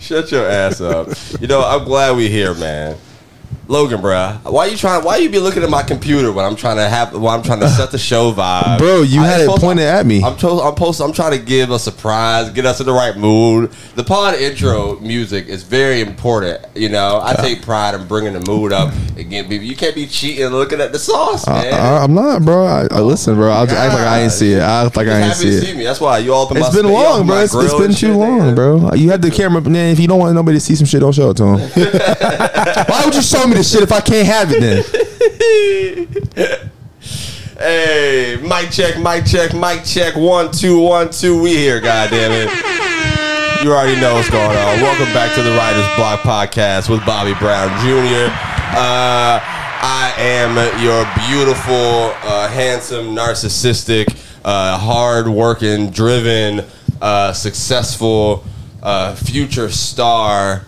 Shut your ass up. You know, I'm glad we're here, man. Logan, bro, why you trying? Why you be looking at my computer when I'm trying to have? When I'm trying to set the show vibe, Bro, you I had it pointed at me. I'm told, I'm post, I'm trying to give a surprise, get us in the right mood. The pod intro music is very important. You know, I take pride in bringing the mood up people. You can't be cheating looking at the sauce, man. I, am not, bro. I, I listen, bro. I'll just act like I ain't see it. I act like I ain't to see it. me. That's why you all up in It's been spa- you all up long, bro. It's, it's been too long, bro. You had the camera, man. If you don't want nobody to see some shit, don't show it to them. Why would you show me the shit if I can't have it then? Hey, mic check, mic check, mic check. One, two, one, two. We here, goddamn it. You already know what's going on. Welcome back to the Writers Block Podcast with Bobby Brown Jr. Uh, I am your beautiful, uh, handsome, narcissistic, uh, hard-working, driven, uh, successful, uh, future star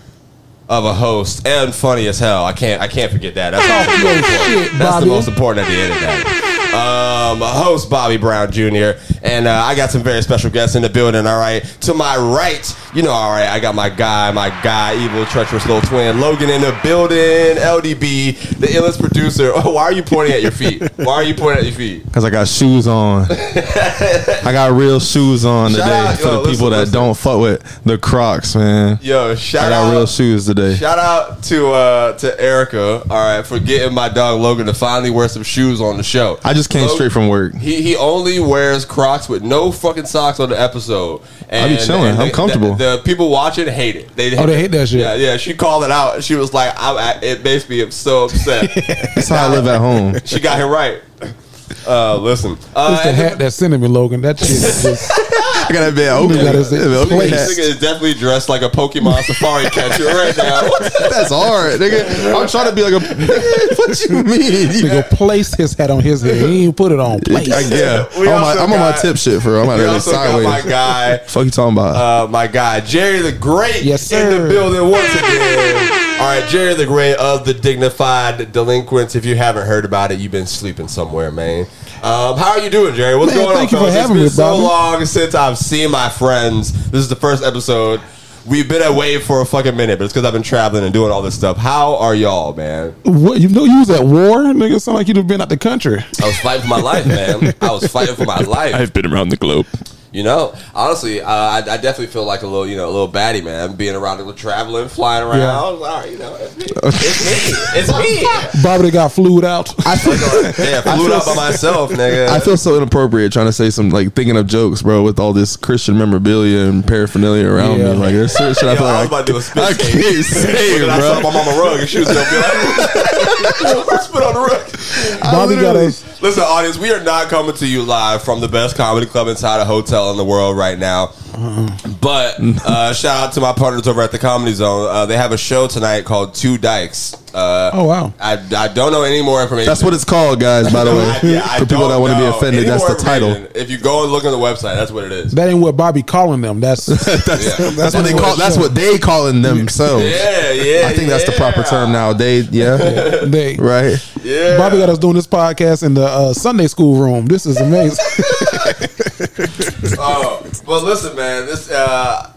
of a host and funny as hell. I can't I can't forget that. That's also your most important. shit, That's Bobby. the most important at the end of that. Um, host Bobby Brown Jr. and uh, I got some very special guests in the building. All right, to my right, you know, all right, I got my guy, my guy, evil, treacherous little twin, Logan in the building. LDB, the illest producer. Oh, why are you pointing at your feet? Why are you pointing at your feet? Because I got shoes on. I got real shoes on Shout today out- for yo, the listen, people that listen. don't fuck with the Crocs, man. Yo, shout I got out real shoes today. Shout out to uh, to Erica, all right, for getting my dog Logan to finally wear some shoes on the show. I just came Logan- straight from work. He he only wears Crocs with no fucking socks on the episode. And, I be chilling. I'm the- comfortable. The, the people watching hate it. They Oh, they hate that shit. Yeah, yeah. She called it out. She was like, I'm, I, "It makes me so upset." That's how I live at home. she got him right. Uh, listen, uh, It's the and hat that sent me, Logan. That shit is just. I got that bit open. You gotta say Open place. This nigga is definitely dressed like a Pokemon safari catcher right now. That's hard, nigga. I'm trying to be like a. what you mean? You- Nigga place his hat on his head. He ain't even put it on place. I, yeah, We I'm, on my, I'm on my tip shit for. I'm out We there also got my guy. Fuck you talking about? uh, my guy Jerry the Great Yes, in the building once again. All right, Jerry the Great of the Dignified Delinquents. If you haven't heard about it, you've been sleeping somewhere, man. Um, how are you doing, Jerry? What's Man, going thank on? you for fellas? having it's me, been so Bobby. long since I've seen my friends. This is the first episode. We've been away for a fucking minute, but it's because I've been traveling and doing all this stuff. How are y'all, man? What you know? You was at war, nigga. Sound like you'd have been out the country. I was fighting for my life, man. I was fighting for my life. I've been around the globe. You know, honestly, uh, I, I definitely feel like a little, you know, a little baddie, man. Being around, traveling, flying around. Yeah. I was all right, you know, it's me. It's me. It's me. Bobby got flued out. I feel, Yeah, I flew out by myself, nigga. I feel so inappropriate trying to say some like thinking of jokes, bro, with all this Christian memorabilia and paraphernalia around Yeah. me. Like there's certain shit I Yo, feel I was like about to do a spit I can't say, bro. I saw my mama rug and she was gonna be like, spit on the rug. Bobby got a- Listen, audience, we are not coming to you live from the best comedy club inside a hotel in the world right now. But uh, shout out to my partners over at the Comedy Zone. Uh, they have a show tonight called Two Dykes. Uh, Oh, wow. I, I don't know any more information. That's what it's called, guys. By the way, I- yeah, I for people that want to be offended, that's the title. If you go and look on the website, that's what it is. That ain't what Bobby calling them. That's That's, Yeah. that's what they call. That's what they calling themselves. Yeah, yeah. I think that's the proper yeah. term nowadays. Yeah, they. right. Yeah. Bobby got us doing this podcast in the uh, Sunday school room. This is amazing. Oh, well, listen, man. This uh,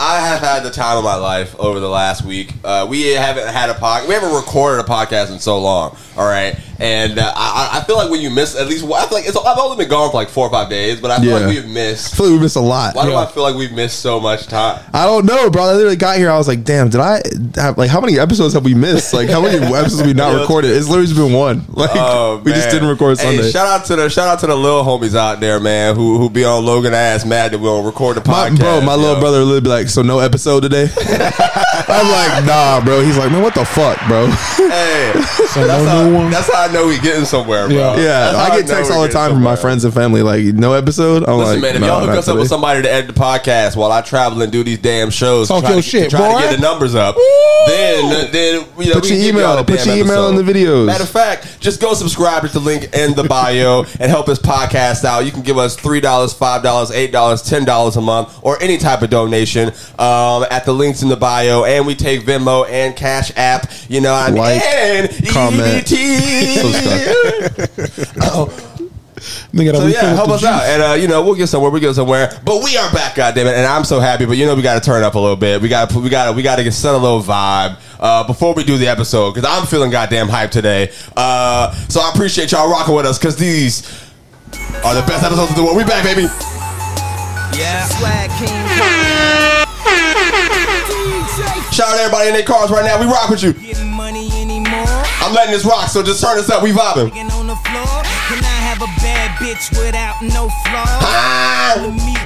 I have had the time of my life over the last week. Uh, we haven't had a pod. We haven't recorded a podcast in so long. All right, and uh, I, I feel like when you miss at least, I feel like it's, I've only been gone for like four or five days, but I feel Yeah. like we've missed. I feel like we missed a lot. Why do I feel like we've missed so much time? I don't know, bro. I literally got here. I was like, damn, did I have like how many episodes have we missed? Like how many episodes have we not recorded? It's literally just been one. Like Oh, we just man. didn't record Hey, Sunday. shout out to the shout out to the little homies out there, man, who who be on Logan ass mad that we don't record the my, podcast. bro, my little yo. brother would be like, so no episode today. I'm like, nah, bro. He's like, man, what the fuck, bro? Hey, So that's, no how, new one. that's how I know we getting somewhere, bro. Yeah. Yeah, I get know texts all the time from my friends and family, like, no episode. I'm Listen, like, man, if nah, y'all hook not us up with somebody to edit the podcast while I travel and do these damn shows, Talk try, your to, shit, try boy. to get the numbers up, then then you know, Put we your email- y'all put damn your email episode. in the videos. Matter of fact, just go subscribe to the link in the bio and help us podcast out. You can give us three dollars, five dollars, eight dollars, ten dollars a month, or any type of donation um, at the links in the bio. And we take Venmo and Cash App. You know, what I mean, Like, and comment, EBT. Oh. Nigga, So yeah, help the us out, and uh, you know we'll get somewhere. We will get somewhere, but we are back, goddamn it! And I'm so happy. But you know we got to turn up a little bit. We got to we got to we got to get set a little vibe uh, before we do the episode because I'm feeling goddamn hyped today. Uh, so I appreciate y'all rocking with us because these are the best episodes of the world. We back, baby. Yeah. Swag King. Shout out to everybody in their cars right now. We rock with you. Getting money anymore. I'm letting this rock, so just turn this up. We vibing. On the floor. Can I have a bad bitch without no flaws? Ah,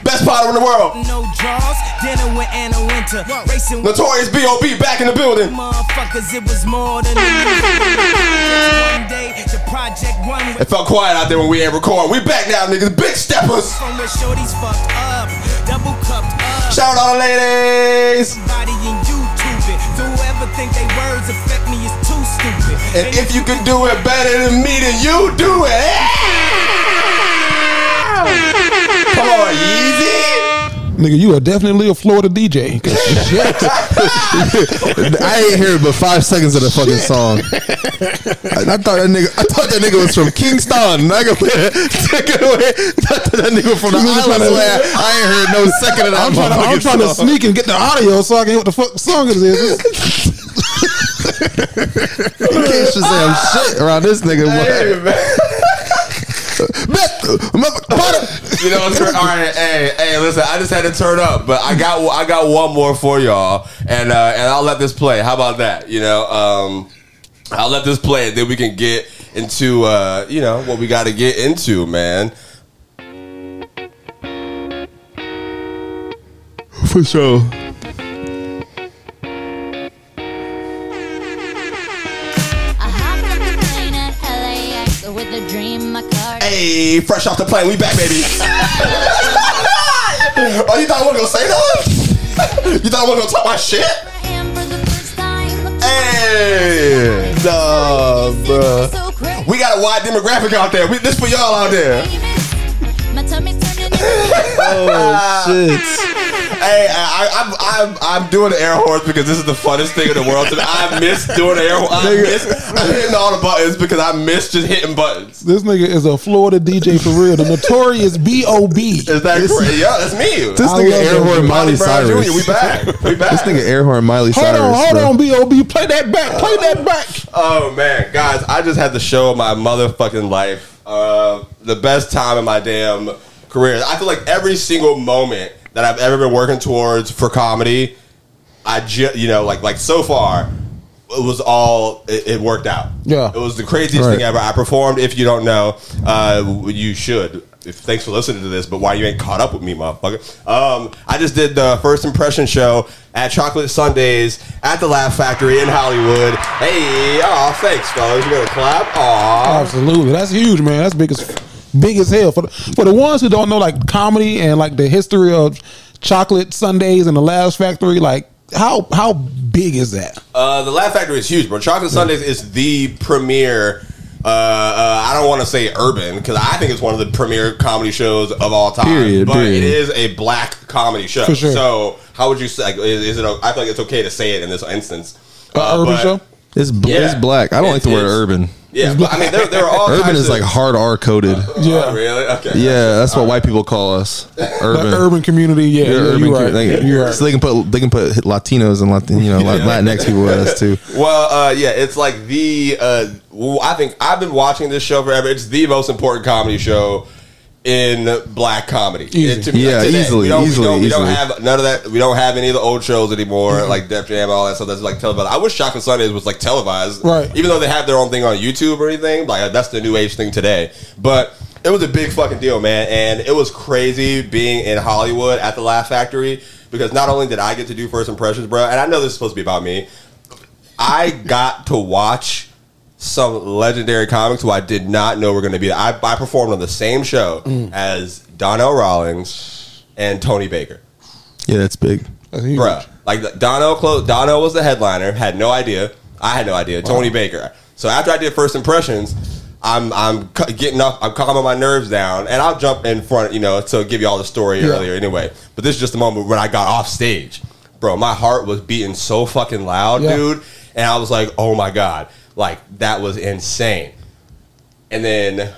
best potter in the world. No draws. Dinner with Anna Wintour. Racing Notorious B.O.B. back in the building. motherfuckers. It was more than a One day, the project one It felt quiet out there when we ain't recording. We back now, niggas. Big steppers. from where shorties fucked up. Double cupped up. Shout out to the ladies. Body in YouTube it. Whoever think they words affect me is too stupid. And if you can do it better than me, then you do it. Come on, Yeezy. Nigga, you are definitely a Florida DJ. shit. I ain't heard but five seconds of the fucking song. I, I thought that nigga. I thought that nigga was from Kingston. Nigga, take it away. I that nigga from the You was islands. trying to- Man. I ain't heard no second of that. I'm trying, to, I'm trying to sneak and get the audio so I can hear what the fuck song it is. You can't Shazam shit around this nigga. Hey, boy. man. Bet, mother- butter. You know, all right. Hey, hey, listen. I just had to turn up, but I got I got one more for y'all, and uh, and I'll let this play. How about that? You know, um, I'll let this play, and then we can get into uh, you know what we got to get into, man. For sure. Hey, fresh off the plane, we back, baby. oh, you thought I wasn't gonna say that? you thought I wasn't gonna talk my shit? And for the first time, Hey, nah, bruh. We got a wide demographic out there. We, this for y'all out there. My tummy's turning. Oh shit. Hey, I, I'm, I'm, I'm doing the air horns because this is the funnest thing in the world. To. I miss doing the air horns. I miss I'm hitting all the buttons because I miss just hitting buttons. This nigga is a Florida DJ for real. The notorious B.O.B. Is that crazy? Yeah, that's me. This I nigga air horn dude. Miley Bobby Cyrus. Jr., we back. We back. This nigga air horn Miley Cyrus. Hold Cyrus. on, hold bro. on, B.O.B. Play that back. Play that back. Oh man, guys, I just had the show of my motherfucking life. Uh, the best time in my damn career. I feel like every single moment that I've ever been working towards for comedy, I just you know like like so far. It was all it, it worked out. Yeah. it was the craziest Right. thing ever. I performed. If you don't know, uh, you should. If, thanks for listening to this, but why you ain't caught up with me, motherfucker? Um, I just did the first impression show at Chocolate Sundaes at the Laugh Factory in Hollywood. Hey, oh, thanks, fellas. You gonna clap? Aw. Absolutely, that's huge, man. That's big as big as hell for the, for the ones who don't know like comedy and like the history of chocolate Sundaes and the Laugh Factory. Like how how big is that? Uh, the Laugh Factory is huge, bro. Chocolate Sundaes is the premier. Uh, uh, I don't want to say urban because I think it's one of the premier comedy shows of all time. Period, but period. it is a black comedy show. For sure. So how would you say? Like, is, is it? I feel like it's okay to say it in this instance. Uh, urban but- show. It's, bl- Yeah. it's black. I don't It like the word urban. Yeah, but I mean, there, there are all Urban is of- like hard R coded. Yeah. Oh, really? Okay. Yeah, that's what white people call us. Urban. The urban community, yeah, You're yeah urban you commu- right. they- you right. So they can put they can put Latinos and Latin, you know Latinx people with us too. Well, uh, yeah, it's like the. Uh, I think I've been watching this show forever. It's the most important comedy show in black comedy. It- to Yeah, today. easily, We don't, easily, we don't, we don't have none of that. We don't have any of the old shows anymore, Mm-hmm. like Def Jam, all that stuff. That's like televised. I wish Chocolate Sundaes was like televised, Right. Even though they have their own thing on YouTube or anything, like that's the new age thing today. But it was a big fucking deal, man, and it was crazy being in Hollywood at the Laugh Factory because not only did I get to do first impressions, bro, and I know this is supposed to be about me. I got to watch some legendary comics who I did not know were going to be there. I, I performed on the same show Mm. as Donnell Rawlings and Tony Baker. Yeah, that's big. That's huge. Bruh. Like Donnell, clo- Donnell was the headliner, had no idea. I had no idea. Tony Baker. So after I did first impressions, I'm I'm getting up, I'm calming my nerves down, and I'll jump in front, you know, to give you all the story Yeah. earlier anyway. But this is just the moment when I got off stage, bro. My heart was beating so fucking loud, Yeah. dude, and I was like, oh my god, like that was insane. And then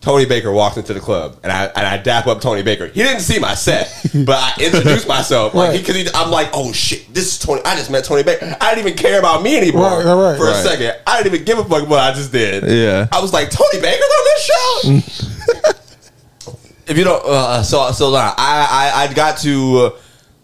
Tony Baker walks into the club, and I and I dap up Tony Baker. He didn't see my set, but I introduced myself. Like, because he, I'm like, oh shit, this is Tony. I just met Tony Baker. I didn't even care about me anymore Right, right, for a second. I didn't even give a fuck what I just did. Yeah. I was like, Tony Baker's on this show. if you don't, uh, so so uh, I I I got to uh,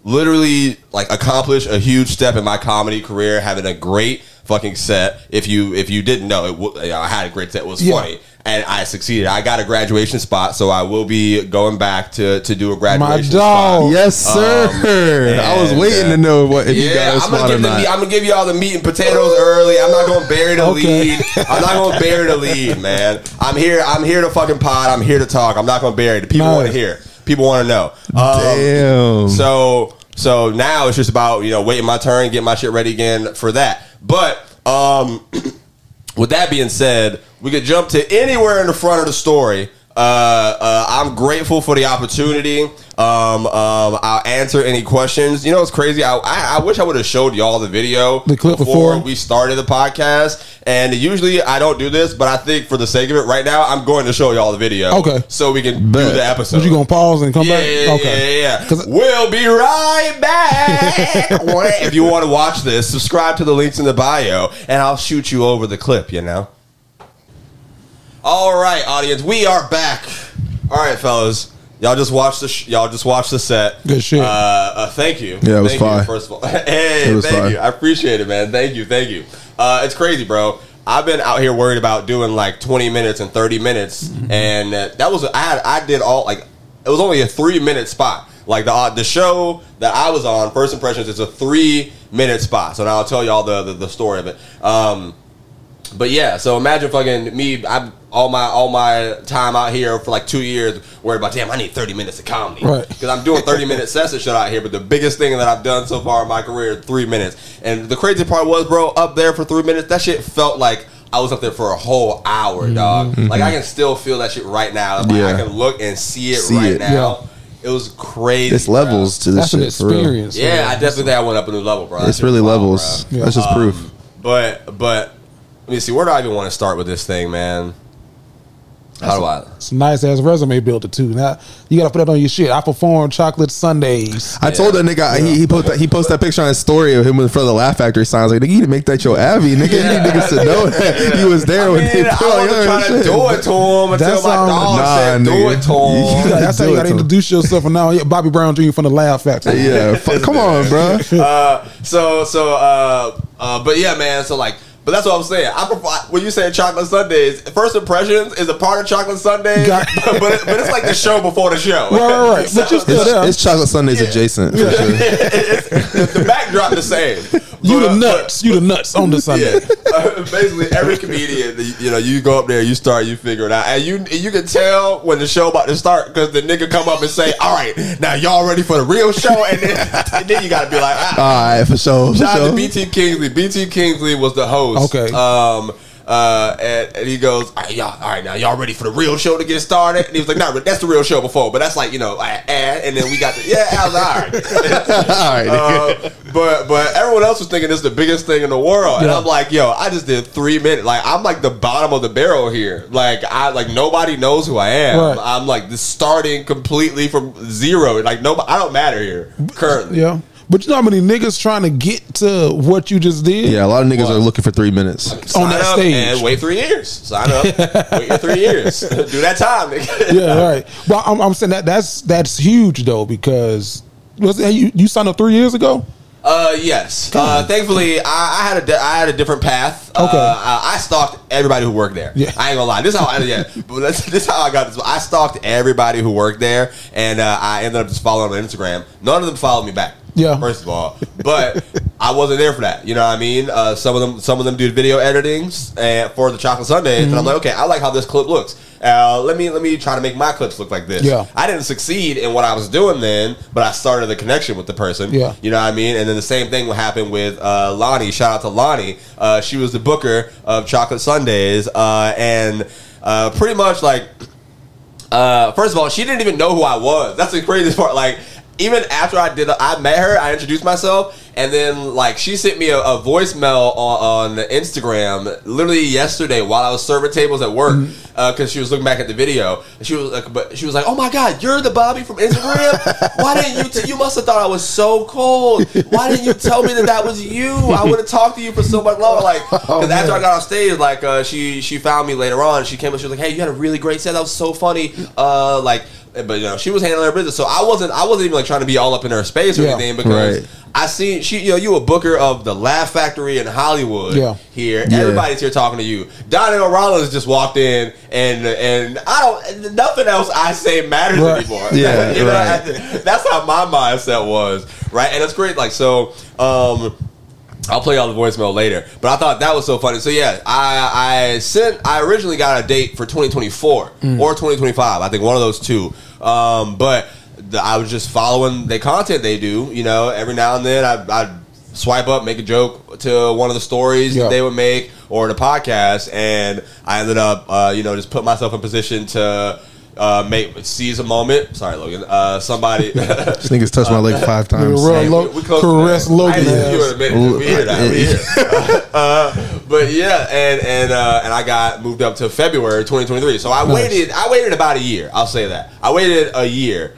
literally like accomplish a huge step in my comedy career, having a great fucking set. If you if you didn't know, it w- I had a great set. It was Yeah. funny. And I succeeded. I got a graduation spot, so I will be going back to, to do a graduation My dog. spot. Yes, sir. I was waiting uh, to know what if you got Yeah, a I'm gonna, give the not. meat, I'm gonna give you all the meat and potatoes early. I'm not gonna bury the Okay. lead. I'm not gonna bury the lead, man. I'm here. I'm here to fucking pod. I'm here to talk. I'm not gonna bury it. People Nice. want to hear. People want to know. Um, Damn. So so now it's just about you know waiting my turn, getting my shit ready again for that. But um, with that being said, we could jump to anywhere in the front of the story. Uh, uh, I'm grateful for the opportunity. Um, um, I'll answer any questions. You know, it's crazy. I, I, I wish I would have showed y'all the video The clip before? we started the podcast. And usually I don't do this, but I think for the sake of it, right now I'm going to show y'all the video. Okay. so we can Bet. do the episode. Was you gonna pause and come Yeah, back? yeah, okay. yeah, yeah. We'll be right back. if you want to watch this, subscribe to the links in the bio, and I'll shoot you over the clip. You know. All right, audience, we are back. All right, fellas, y'all just watch the sh- y'all just watched the set. Good shit. Uh, uh, thank you. Yeah, it was thank fire. You, first of all, hey, It was thank fire. you. I appreciate it, man. Thank you, thank you. Uh, it's crazy, bro. I've been out here worried about doing like 20 minutes and 30 minutes, Mm-hmm. and uh, that was I had I did all like it was only a three minute spot. Like the uh, the show that I was on, First Impressions, is a three minute spot. So now I'll tell y'all the, the the story of it. Um, but yeah, so imagine fucking me. I'm all my all my time out here for like two years worried about. Damn, I need thirty minutes of comedy Right. because I'm doing thirty minute sets and shit out here. But the biggest thing that I've done so far in my career is three minutes. And the crazy part was, bro, up there for three minutes, that shit felt like. I was up there for a whole hour, mm-hmm. dog. Like I mm-hmm. can still feel that shit right now. Like, I can look and see it See right it. now. It was crazy. It's bro. levels to this That's an shit. for real. experience. Yeah, I definitely think I went up a new level, bro. That It's really was wild, levels. bro. That's just um, proof. But but let me see. Where do I even want to start with this thing, man? How do I? It's a nice ass resume builder too. Now you gotta put that on your shit. I perform chocolate Sundaes. I told that nigga he he posted that, he posted that picture on his story of him in front of the Laugh Factory signs. Like nigga, you need to make that your Avi. Nigga, you need niggas to know that he was there I when mean, they I put on wasn't your trying to shit. do it to him until That's my all- dog Nah, said, "Do nigga. it to You him." gotta That's how you gotta to introduce yourself. And now, yeah, Bobby Brown Jr. from the Laugh Factory. Yeah, come on, bro. uh, so so uh, uh, but yeah, man. So like, but that's what I'm saying. I prefer when you say chocolate Sundaes. First impressions is a part of chocolate Sundaes, but it, but it's like the show before the show. Right, right, right. But you still It's, there. it's chocolate Sundaes adjacent for sure. the backdrop the same. You But- the nuts. You the nuts on the sundae. Yeah, uh, basically every comedian, you know, you go up there, you start, you figure it out, and you you can tell when the show about to start because the nigga come up and say, "All right, now y'all ready for the real show?" And then, and then you got to be like, ah. All right, for sure. For Shout out sure. to BT Kingsley. BT Kingsley was the host. Okay. Um. Uh. And, and he goes, all right, y'all. All right, now y'all ready for the real show to get started? And he was like, "No, that's the real show before, but that's like you know, uh, and, then we got the yeah." I was like, all right. All right. Uh, but but everyone else was thinking this is the biggest thing in the world, and Yeah. I'm like, yo, I just did three minutes. Like I'm like the bottom of the barrel here. Like I like nobody knows who I am. Right. I'm like starting completely from zero. Like nobody, I don't matter here currently. Yeah. But you know how many niggas trying to get to what you just did? Yeah, a lot of niggas What? are looking for three minutes. Sign On that up stage. and wait three years. Sign up, wait your three years. Do that time. nigga. Yeah, right. But I'm, I'm saying that that's that's huge though because was it, you you signed up three years ago? Uh, yes. Uh, thankfully, I, I had a di- I had a different path. Okay. Uh, I, I stalked everybody who worked there. Yeah. I ain't gonna lie. This is how I yeah. But that's, this is how I got this. I stalked everybody who worked there, and uh, I ended up just following them on Instagram. None of them followed me back. Yeah. First of all, but I wasn't there for that. You know what I mean? Uh, some of them, some of them did video editings and for the Chocolate Sundaes, and I'm Mm-hmm. like, okay, I like how this clip looks. Uh, let me let me try to make my clips look like this. Yeah. I didn't succeed in what I was doing then, but I started the connection with the person. Yeah. You know what I mean? And then the same thing will happen with uh, Lonnie. Shout out to Lonnie. Uh, she was the booker of Chocolate Sundaes. Uh, and uh, pretty much like, uh, first of all, she didn't even know who I was. That's the craziest part. Like, even after I did, I met her, I introduced myself, and then like she sent me a, a voicemail on, on Instagram literally yesterday while I was serving tables at work. because she was looking back at the video, and she was like, but she was like, "Oh my god, you're the Bobby from Instagram. Why didn't you? T- you must have thought I was so cold. Why didn't you tell me that that was you? I would have talked to you for so much longer. Like, because after I got on stage, like, uh, she she found me later on. She came up, she was like, "Hey, you had a really great set. That was so funny. Uh, like." But you know she was handling her business, so I wasn't. I wasn't even like trying to be all up in her space or Yeah. anything because Right. I seen she, you know, you a booker of the Laugh Factory in Hollywood. Yeah. Here, Yeah. everybody's here talking to you. Donnell Rawlings just walked in, and and I don't. Nothing else I say matters Right. anymore. Yeah, You know, right. I- that's how my mindset was, right? And it's great. Like so, um, I'll play all the voicemail later. But I thought that was so funny. So yeah, I I sent. I originally got a date for 2024 Mm. or 2025. I think one of those two. Um, but the, I was just following the content they do. You know, every now and then I I swipe up, make a joke to one of the stories Yeah. that they would make or the podcast, and I ended up uh, you know just put myself in position to. Uh, make seize a moment. Sorry, Logan. Uh, somebody. This nigga's touched my leg five times. Nigga, Hey, Lo- we- we caress to. Logan I ain't ass. seen you in a minute. We here now. We here. uh, but yeah, and and uh, and I got moved up to February 2023. So I Nice. waited. I waited about a year. I'll say that. I waited a year.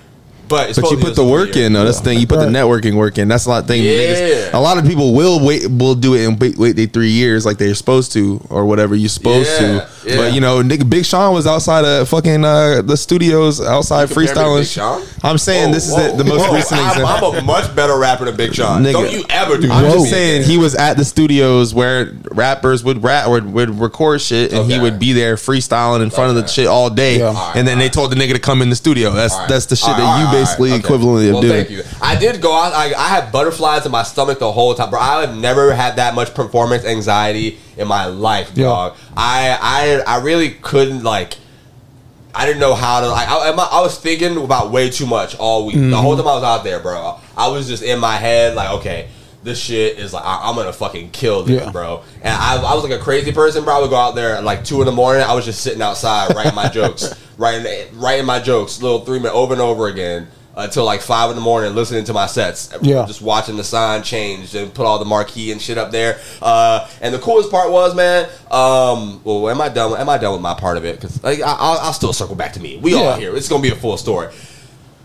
But, it's But you put the work year. in, though. That's the thing. You put the networking work in. That's a lot of thing. Yeah. Niggas- A lot of people will wait, will do it and wait, wait they three years like they're supposed to, or whatever you're supposed Yeah, to. Yeah. But you know, nigga, Big Sean was outside of fucking uh, the studios outside You compare me to freestyling. I'm saying Whoa, this is the, the most whoa. recent I'm, example. I'm a much better rapper than Big Sean. Nigga. Don't you ever do I'm that just saying he was at the studios where rappers would rap would, would record shit and he would be there freestyling in front of the shit all day Yeah. Alright, and then they told the nigga to come in the studio. That's All right. that's the shit All that you all right, basically all right. equivalently of well, doing. Thank you. I did go out. I, I had butterflies in my stomach the whole time, bro. I have never had that much performance anxiety in my life, Yeah. dog. I I I really couldn't like. I didn't know how to like. I, I, was thinking about way too much all week. The whole mm-hmm. time I was out there, bro. I was just in my head like, okay, this shit is like I, I'm gonna fucking kill this, Yeah. bro. And I, I was like a crazy person, bro. I would go out there at like two in the morning. I was just sitting outside writing my jokes, writing writing my jokes, little three minute over and over again until like five in the morning, listening to my sets. Yeah. just watching the sign change and put all the marquee and shit up there. Uh, and the coolest part was, man. Um, well, am I done? Am I done with my part of it? Because like, I- I'll, I'll still circle back to me. We all Yeah. here. It's gonna be a full story.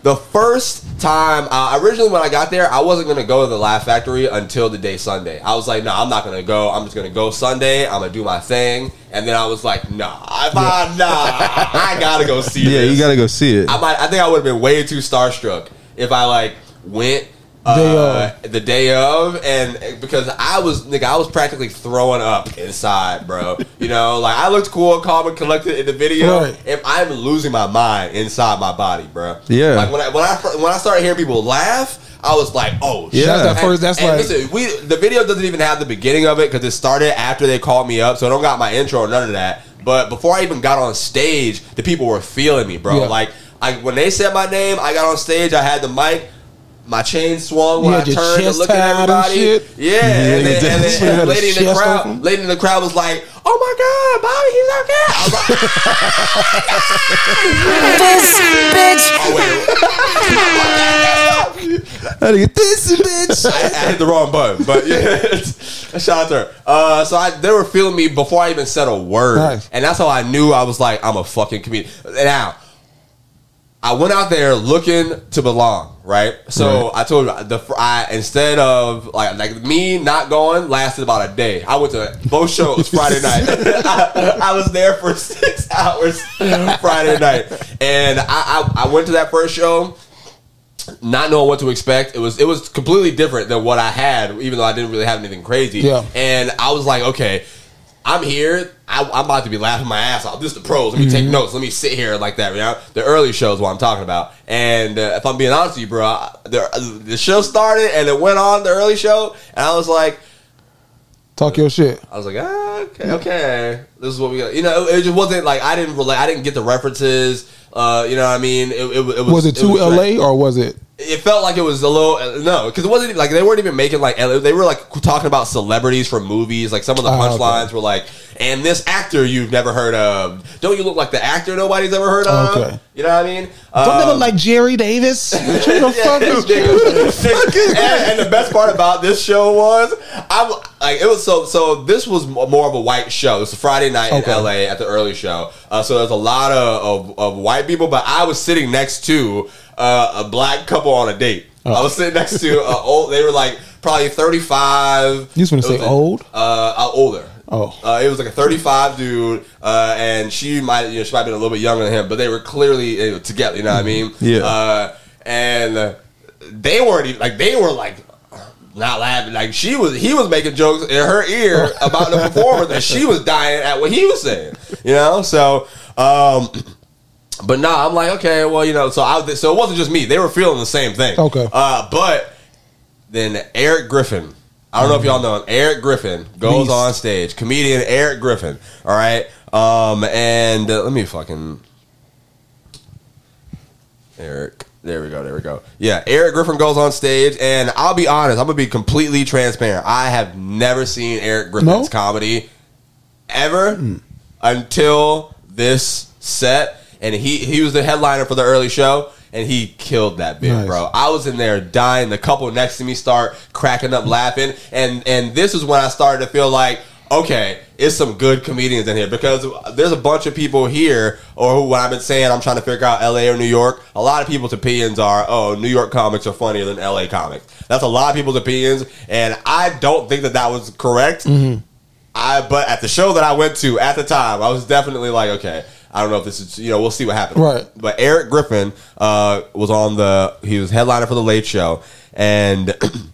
The first time, uh, originally when I got there, I wasn't gonna go to the Laugh Factory until the day Sunday. I was like, no, I'm not gonna go. I'm just gonna go Sunday. I'm gonna do my thing. And then I was like, nah, if I, nah, I gotta go see it. Yeah, this. you gotta go see it. I might. I think I would have been way too starstruck if I like went uh, Day the day of, and because I was nigga, I was practically throwing up inside, bro. You know, like I looked cool, calm, and collected in the video, Right. and I'm losing my mind inside my body, bro. Yeah. like when I when I when I started hearing people laugh. I was like, "Oh, shit!" Yeah. That's that first- that's And like- listen, we the video doesn't even have the beginning of it because it started after they called me up, so I don't got my intro or none of that. But before I even got on stage, the people were feeling me, bro. Yeah. Like, I when they said my name, I got on stage. I had the mic. My chain swung when I turned to chest look at tied and everybody. shit? Yeah, and, then, and, then, and had the lady in the crowd, open? lady in the crowd was like, "Oh my god, Bobby, he's okay." I was like, This bitch. "Oh wait." How get this bitch? I, I hit the wrong button, but yeah, shout out to her. Uh, so I, they were feeling me before I even said a word, Nice. and that's how I knew I was like, I'm a fucking comedian. Now, I went out there looking to belong, right? So I told you the I instead of like like me not going lasted about a day. I went to both shows Friday night. I, I was there for six hours Friday night, and I, I I went to that first show not knowing what to expect. It was it was completely different than what I had, even though I didn't really have anything crazy. Yeah. And I was like, okay, I'm here. I, I'm about to be laughing my ass off. This is the pros. Let me take notes. Let me sit here like that. You know, the early shows what I'm talking about. And uh, if I'm being honest with you, bro, the the show started and it went on the early show, and I was like. Talk your shit. I was like, ah, okay, okay, this is what we got. You know, it, it just wasn't like I didn't relate. I didn't get the references. Uh, you know what I mean? It, it, it was. Was it too was like- LA or was it? It felt like it was a little uh, no because it wasn't even- like they weren't even making like they were like talking about celebrities from movies like some of the Ah, okay. punchlines were like and this actor you've never heard of don't you look like the actor nobody's ever heard of Okay. you know what I mean Don't they Um, look like Jerry Davis? The yeah, fuck this up. nigga- and, and the best part about this show was I like it was so so this was more of a white show. It was a Friday night Okay. in LA at the early show. Uh, so there's a lot of, of, of white people, but I was sitting next to uh, a black couple on a date. I was sitting next to uh, old. They were like probably 35. You just wanna say was a- old? Uh, uh, older. Oh. Uh, it was like a 35 dude, uh, and she might, you know, she might have been a little bit younger than him, but they were clearly together. You know what I mean? Yeah. Uh, and they weren't even, like they were like not laughing. Like she was, he was making jokes in her ear about the performance, and she was dying at what he was saying. You know, so. Um, but nah, I'm like, okay, well, you know, so I so it wasn't just me; they were feeling the same thing. Okay. uh, but then Eric Griffin. I don't know if y'all know him. Eric Griffin goes Beast. on stage. Comedian Eric Griffin. All right. Um, and uh, let me fucking Eric. There we go. There we go. Yeah, Eric Griffin goes on stage, and I'll be honest. I'm gonna be completely transparent. I have never seen Eric Griffin's No? comedy ever until this set, and he he was the headliner for the early show, and he killed that bit, Nice. bro. I was in there dying. The couple next to me start cracking up laughing, and and this is when I started to feel like. Okay, it's some good comedians in here because there's a bunch of people here, or who, when I've been saying I'm trying to figure out LA or New York, a lot of people's opinions are, oh, New York comics are funnier than LA comics. That's a lot of people's opinions, and I don't think that that was correct. Mm-hmm. I but at the show that I went to at the time, I was definitely like, okay, I don't know if this is you know we'll see what happens. Right. But Eric Griffin uh, was on the he was headliner for the Late Show, and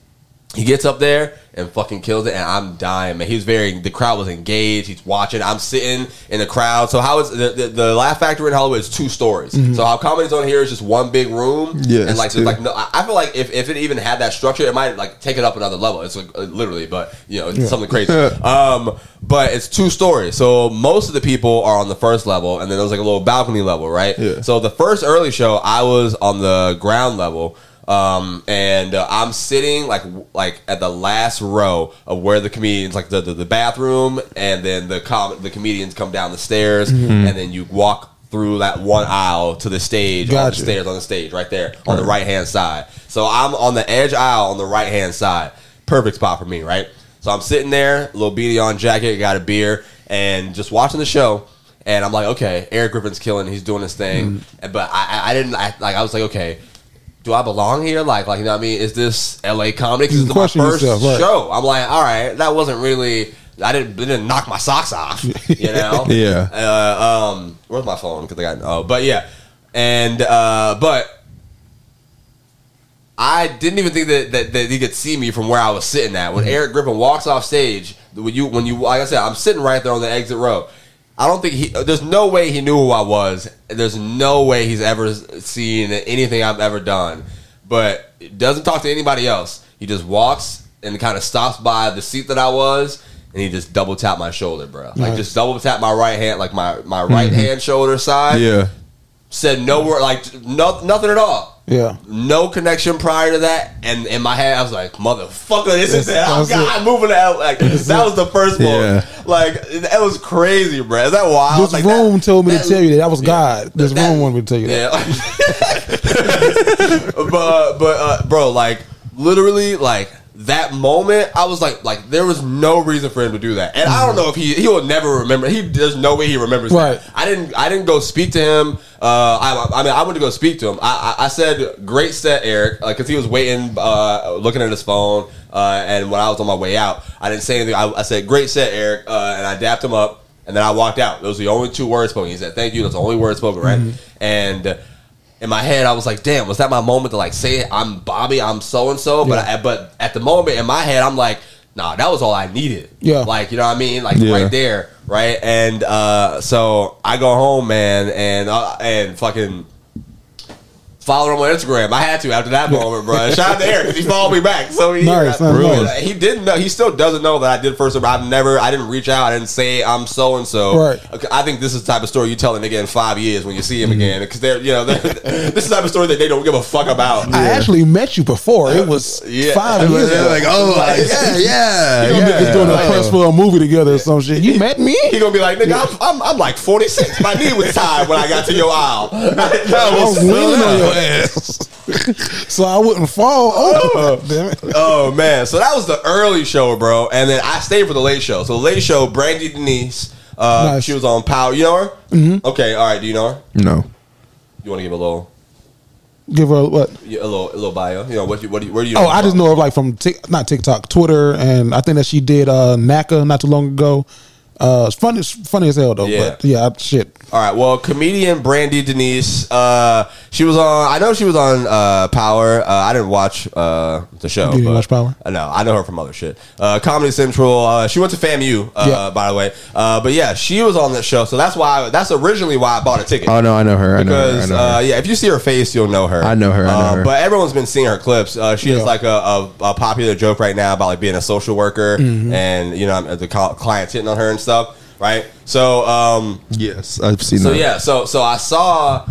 he gets up there and fucking kills it, and I'm dying, man. He was very the crowd was engaged. He's watching. I'm sitting in the crowd. So how is the the, the Laugh Factory in Hollywood is two stories. So how comedy's on here is just one big room. Yeah, and like like no. I feel like if, if it even had that structure, it might like take it up another level. It's like literally, but you know, it's something crazy. um, but it's two stories. So most of the people are on the first level, and then there's like a little balcony level, right? Yeah. So the first early show, I was on the ground level. Um, and uh, I'm sitting like like at the last row of where the comedians like the the, the bathroom, and then the com- the comedians come down the stairs, Mm-hmm. and then you walk through that one aisle to the stage on the stairs on the stage right there on the right hand side. So I'm on the edge aisle on the right hand side. Perfect spot for me, right? So I'm sitting there, little beanie on jacket, got a beer, and just watching the show. And I'm like, okay, Eric Griffin's killing. He's doing his thing. Mm. But I, I I didn't I, like. I was like, okay, do I belong here? Like, like you know what I mean? Is this L.A. comedy? Because it's my first yourself, right. show. I'm like, all right, that wasn't really. I didn't didn't knock my socks off. You know? Yeah. Uh, um, where's my phone? Because I got oh, but yeah, and uh, but I didn't even think that, that that he could see me from where I was sitting at. When Eric Griffin walks off stage, when you when you like I said, I'm sitting right there on the exit row. I don't think he. There's no way he knew who I was. There's no way he's ever seen anything I've ever done. But doesn't talk to anybody else. He just walks and kind of stops by the seat that I was, and he just double tapped my shoulder, bro. Like Nice. just double tap my right hand, like my my right mm-hmm. hand shoulder side. Yeah. Said no word, like no, nothing at all. Yeah. No connection prior to that, and in my head, I was like, "Motherfucker, this is it! I'm, it. I'm moving out." Like that was the first one. Yeah. Like that was crazy, bro. Is that wild? This like, room that- told me that- to tell you that. That was God. This that- room wanted me to tell you that. Yeah. but but uh, bro, like literally, like that moment, I was like, like there was no reason for him to do that, and I don't know if he he will never remember. He there's no way he remembers. Right. That. I didn't I didn't go speak to him. Uh, I, I mean I went to go speak to him. I I, I said great set, Eric, because he was waiting, uh, looking at his phone, uh, and when I was on my way out, I didn't say anything. I, I said great set, Eric, uh, and I dapped him up. And then I walked out. Those were the only two words spoken. He said, "Thank you." That's the only word spoken, right? And uh, in my head, I was like, "Damn, was that my moment to like say I'm Bobby, I'm so and so?" But. I, but at the moment in my head, I'm like, "Nah, that was all I needed." Yeah. like you know what I mean, like Yeah. right there, right? And uh, so I go home, man, and uh, and fucking. Follow him on Instagram. I had to after that moment, bro. Shout out to Eric. he followed me back. So he, Nice, uh, nice, nice. he didn't know. He still doesn't know that I did first. I've never. I didn't reach out. I didn't say I'm so and so. Right. I think this is the type of story you tell a nigga in five years when you see him Mm-hmm. again because they're you know they're, this is the type of story that they don't give a fuck about. I actually met you before. It was Yeah. five years They're ago. like, oh, like, yeah, yeah. You yeah. niggas doing a press for a movie together or some shit. You met me? He gonna be like, nigga, I'm, I'm, I'm like 46. My knee was tied when I got to your aisle. I was leaning on your ass. so I wouldn't fall. Oh, damn it. Oh man, so that was the early show, bro, and then I stayed for the late show. So the late show, Brandy Denise, uh, Nice. she was on Power. You know her? Mm-hmm. Okay, all right. Do you know her? No. You want to give a little, Give her what? a little, a little bio? You know what? You, what? Do you, where do you? Oh, I just from? know her like from Tik not TikTok, Twitter, and I think that she did uh NACA not too long ago. Uh, it's funny, it's funny as hell though. Yeah. But yeah, shit. All right. Well, comedian Brandy Denise. Uh, she was on. I know she was on uh, Power. Uh, I didn't watch uh, the show. You didn't but- watch Power? I know. I know her from other shit. Uh, Comedy Central. Uh, she went to FAMU. Uh, Yeah. By the way. Uh, but yeah, she was on that show. So that's why. I, that's originally why I bought a ticket. Oh no, I know her. I know her. I Because know uh, yeah, if you see her face, you'll know her. I know her, I know Uh. But everyone's been seeing her clips. Uh, she has Yeah. like a, a, a popular joke right now about like being a social worker Mm-hmm. and you know the cl- clients hitting on her and stuff. Right. So um, Yes, I've seen so that. yeah, so so I saw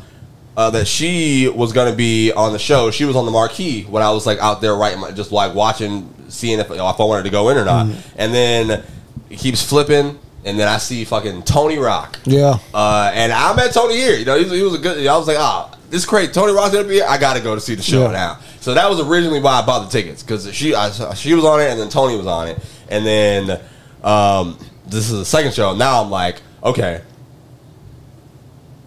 uh, that she was going to be on the show. She was on the marquee when I was like out there writing, my, just like watching, seeing if, if I wanted to go in or not. Mm-hmm. And then it keeps flipping, and then I see fucking Tony Rock. Yeah. Uh, and I met Tony here. You know, he was, he was a good. I was like, ah, this is great. Tony Rock's gonna be here. I got to go to see the show Yeah. now. So that was originally why I bought the tickets because she I, she was on it, and then Tony was on it, and then um, this is the second show. Now I'm like, okay.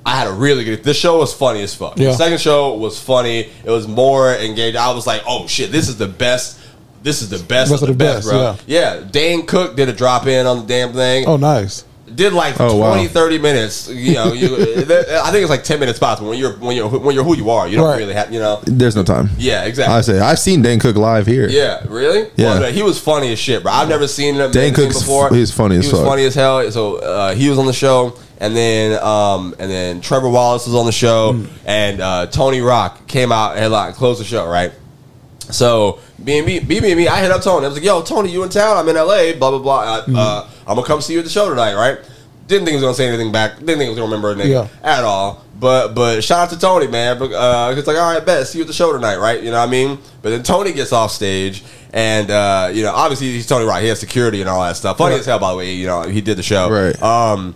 I had a really good. This show was funny as fuck. Yeah. The second show was funny. It was more engaged. I was like, oh shit, this is the best. This is the best Best of the, of the best, best, bro. Yeah. Dane Cook did a drop in on the damn thing Oh, nice. Did like Oh, 20 wow. 30 minutes you know you, i think it's like 10 minute spots but when you're when you're when you're who you are you don't Right. really have you know There's no time. yeah exactly I say I've seen Dan Cook live here. yeah really Yeah. Well, he was funny as shit bro i've never seen him Dan Cook before he's funny as he was fuck. funny as hell so uh, he was on the show and then um and then trevor wallace was on the show Hmm. and uh tony rock came out and like closed the show right so me and me, me, me, and me, I hit up Tony. I was like, "Yo, Tony, you in town? I'm in LA. Blah blah blah. Uh, Mm-hmm. uh, I'm gonna come see you at the show tonight, right?" Didn't think he was gonna say anything back. Didn't think he was gonna remember anything Yeah. at all. But but shout out to Tony, man. But, Uh, it's like, all right, bet. See you at the show tonight, right? You know what I mean? But then Tony gets off stage, and uh, you know, obviously he's Tony Rock. He has security and all that stuff. Funny Right. as hell, by the way. You know, he did the show. Right. Um,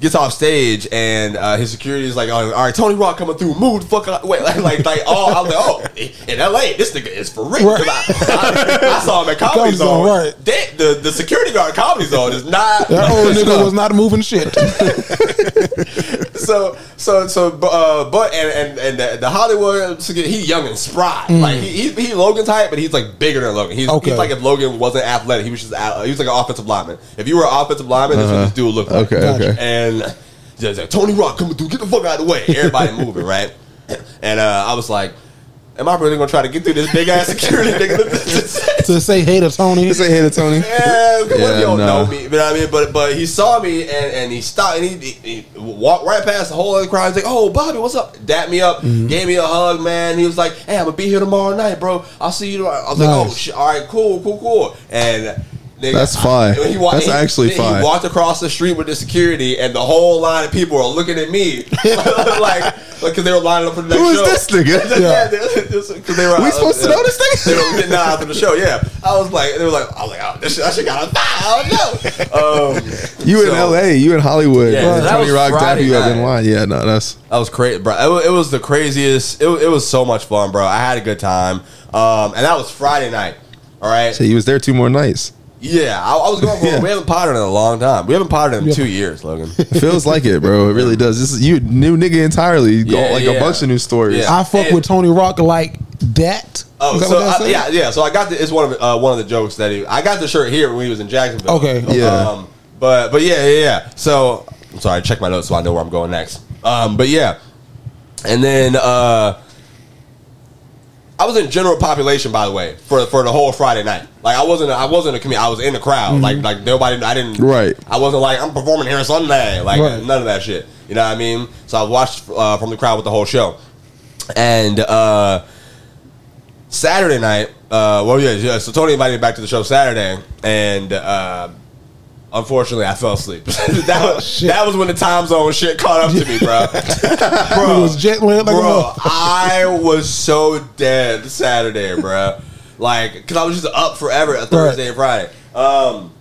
gets off stage and uh, his security is like, all right, Tony Rock coming through. Move the fuck. Wait, like, like, like oh, I was like, oh, in LA, this nigga is for real. Right. I, I, I saw him at Comedy Zone. Zone, right. They- the, the security guard at Comedy Zone is not. That old nigga was not moving shit. so so so uh, but and and and the, the Hollywood he's young and spry like he, he he Logan type but he's like bigger than Logan he's, Okay. he's like if Logan wasn't athletic he was just he was like an offensive lineman if you were an offensive lineman what this dude looked like Okay, okay. and just like, Tony Rock coming through get the fuck out of the way everybody moving right and uh, I was like am I really gonna try to get through this big ass security nigga to say hey to Tony. To Say hey to Tony. yeah, come on, Yeah, you don't no. know me, you know what I mean. But but he saw me and, and he stopped and he, he, he walked right past the whole other crowd. He's like, "Oh, Bobby, what's up?" Dapped me up, Mm-hmm. gave me a hug, man. He was like, "Hey, I'm gonna be here tomorrow night, bro. I'll see you." Tomorrow. I was like, "Oh, Nice. shit, all right, cool, cool, cool." And nigga, That's fine. I- he wa- That's he- actually he fine. walked across the street with the security, and the whole line of people are looking at me like because they were lining up for the next Who is show. this nigga? yeah, because they were. We supposed to know this nigga? They were getting out after the show. Yeah, I was like, they were like, I was like, oh, this shit, I should got a I don't know. Um, You in LA, you in Hollywood. Yeah, that Tony Rock dap Friday you up in line. Yeah, no, that's that was crazy, bro. It was, it was the craziest. It, was- it was so much fun, bro. I had a good time, um, and that was Friday night. All right. so he was there two more nights. Yeah, I, I was going for. Yeah. We haven't potted in a long time. We haven't potted in Yeah. two years, Logan. It feels like it, bro. It really does. This is you new nigga entirely. Go- Yeah, like yeah. a bunch of new stories. Yeah. I fuck And- with Tony Rock like that. Oh, that so that I, yeah, yeah. So I got the, it's one of the, uh, one of the jokes that he. I got the shirt here when he was in Jacksonville. Okay, okay. Yeah. Um, but but yeah, yeah, yeah. So I'm sorry. Check my notes so I know where I'm going next. Um, but yeah, and then uh, I was in general population, by the way, for for the whole Friday night. Like I wasn't, a, I wasn't a comedian. I was in the crowd. Like like nobody. I didn't. Right. I wasn't like I'm performing here on Sunday. Like Right. none of that shit. You know what I mean? So I watched uh, from the crowd with the whole show, and. uh Saturday night, uh, well, yeah, yeah. So Tony invited me back to the show Saturday, and uh, unfortunately, I fell asleep. that was shit. that was when the time zone shit caught up to me, bro. It bro, was jet lag like bro, I was so dead Saturday, bro. Like, cause I was just up forever at Thursday and Friday. Um,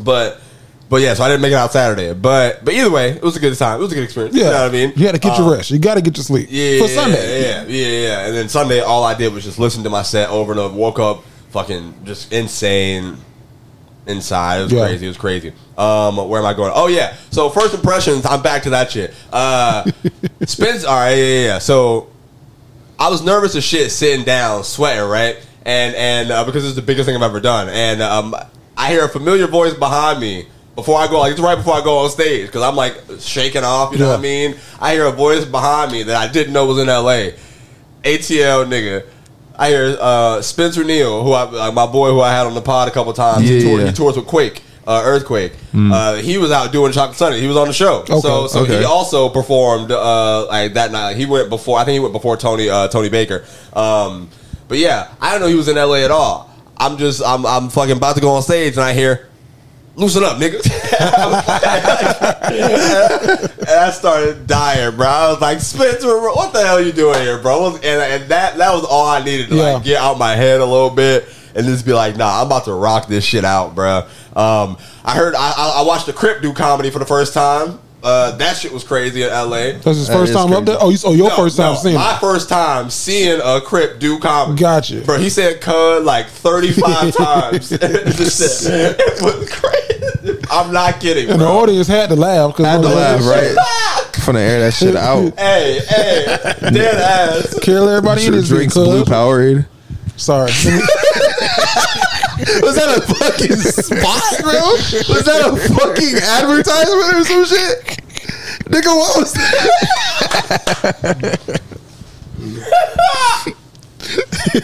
but but yeah, so I didn't make it out Saturday. But but either way, it was a good time. It was a good experience. Yeah, You know what I mean? you got to get Um, your rest. You got to get your sleep Yeah, for Sunday. Yeah, yeah, yeah. And then Sunday, all I did was just listen to my set over and over. Woke up fucking just insane inside. It was Yeah. crazy. It was crazy. Um, where am I going? Oh yeah. So first impressions. I'm back to that shit. Uh, Spence. All right. Yeah, yeah, yeah. So I was nervous as shit sitting down, sweating, right? And and uh, because it's the biggest thing I've ever done, and um, I hear a familiar voice behind me before I go, like it's right before I go on stage, because I'm like shaking off, you know what I mean? I hear a voice behind me that I didn't know was in L.A. ATL nigga. I hear uh, Spencer Neal, who I like my boy, who I had on the pod a couple times. he, toured, yeah. he tours with Quake, uh, Earthquake. Uh, he was out doing Chocolate Sundae. He was on the show, so so okay. he also performed uh, like that night. He went before. I think he went before Tony uh, Tony Baker. Um, but yeah, I don't know he was in L.A. at all. I'm just I'm I'm fucking about to go on stage and I hear. Loosen up, nigga. and I started dying, bro. I was like, Spencer, what the hell you doing here, bro? And, and that that was all I needed to Yeah. like get out my head a little bit and just be like, nah, I'm about to rock this shit out, bro. Um, I heard I, I I watched the Crip do comedy for the first time. Uh, that shit was crazy in L.A. That's his first is time up there. Oh, you, oh, your No, first time no, seeing my it. first time seeing a Crip do comedy. Gotcha. Bro, he said "cud" like 35 times. It was crazy. I'm not kidding, And the audience had to laugh because Had to laugh, right? Finna air that shit out. Hey, hey, dead ass. Kill everybody in this Drinks bitch, blue. Powerade. Sorry. Was that a fucking spot, bro? Was that a fucking advertisement or some shit? Nigga, what was that?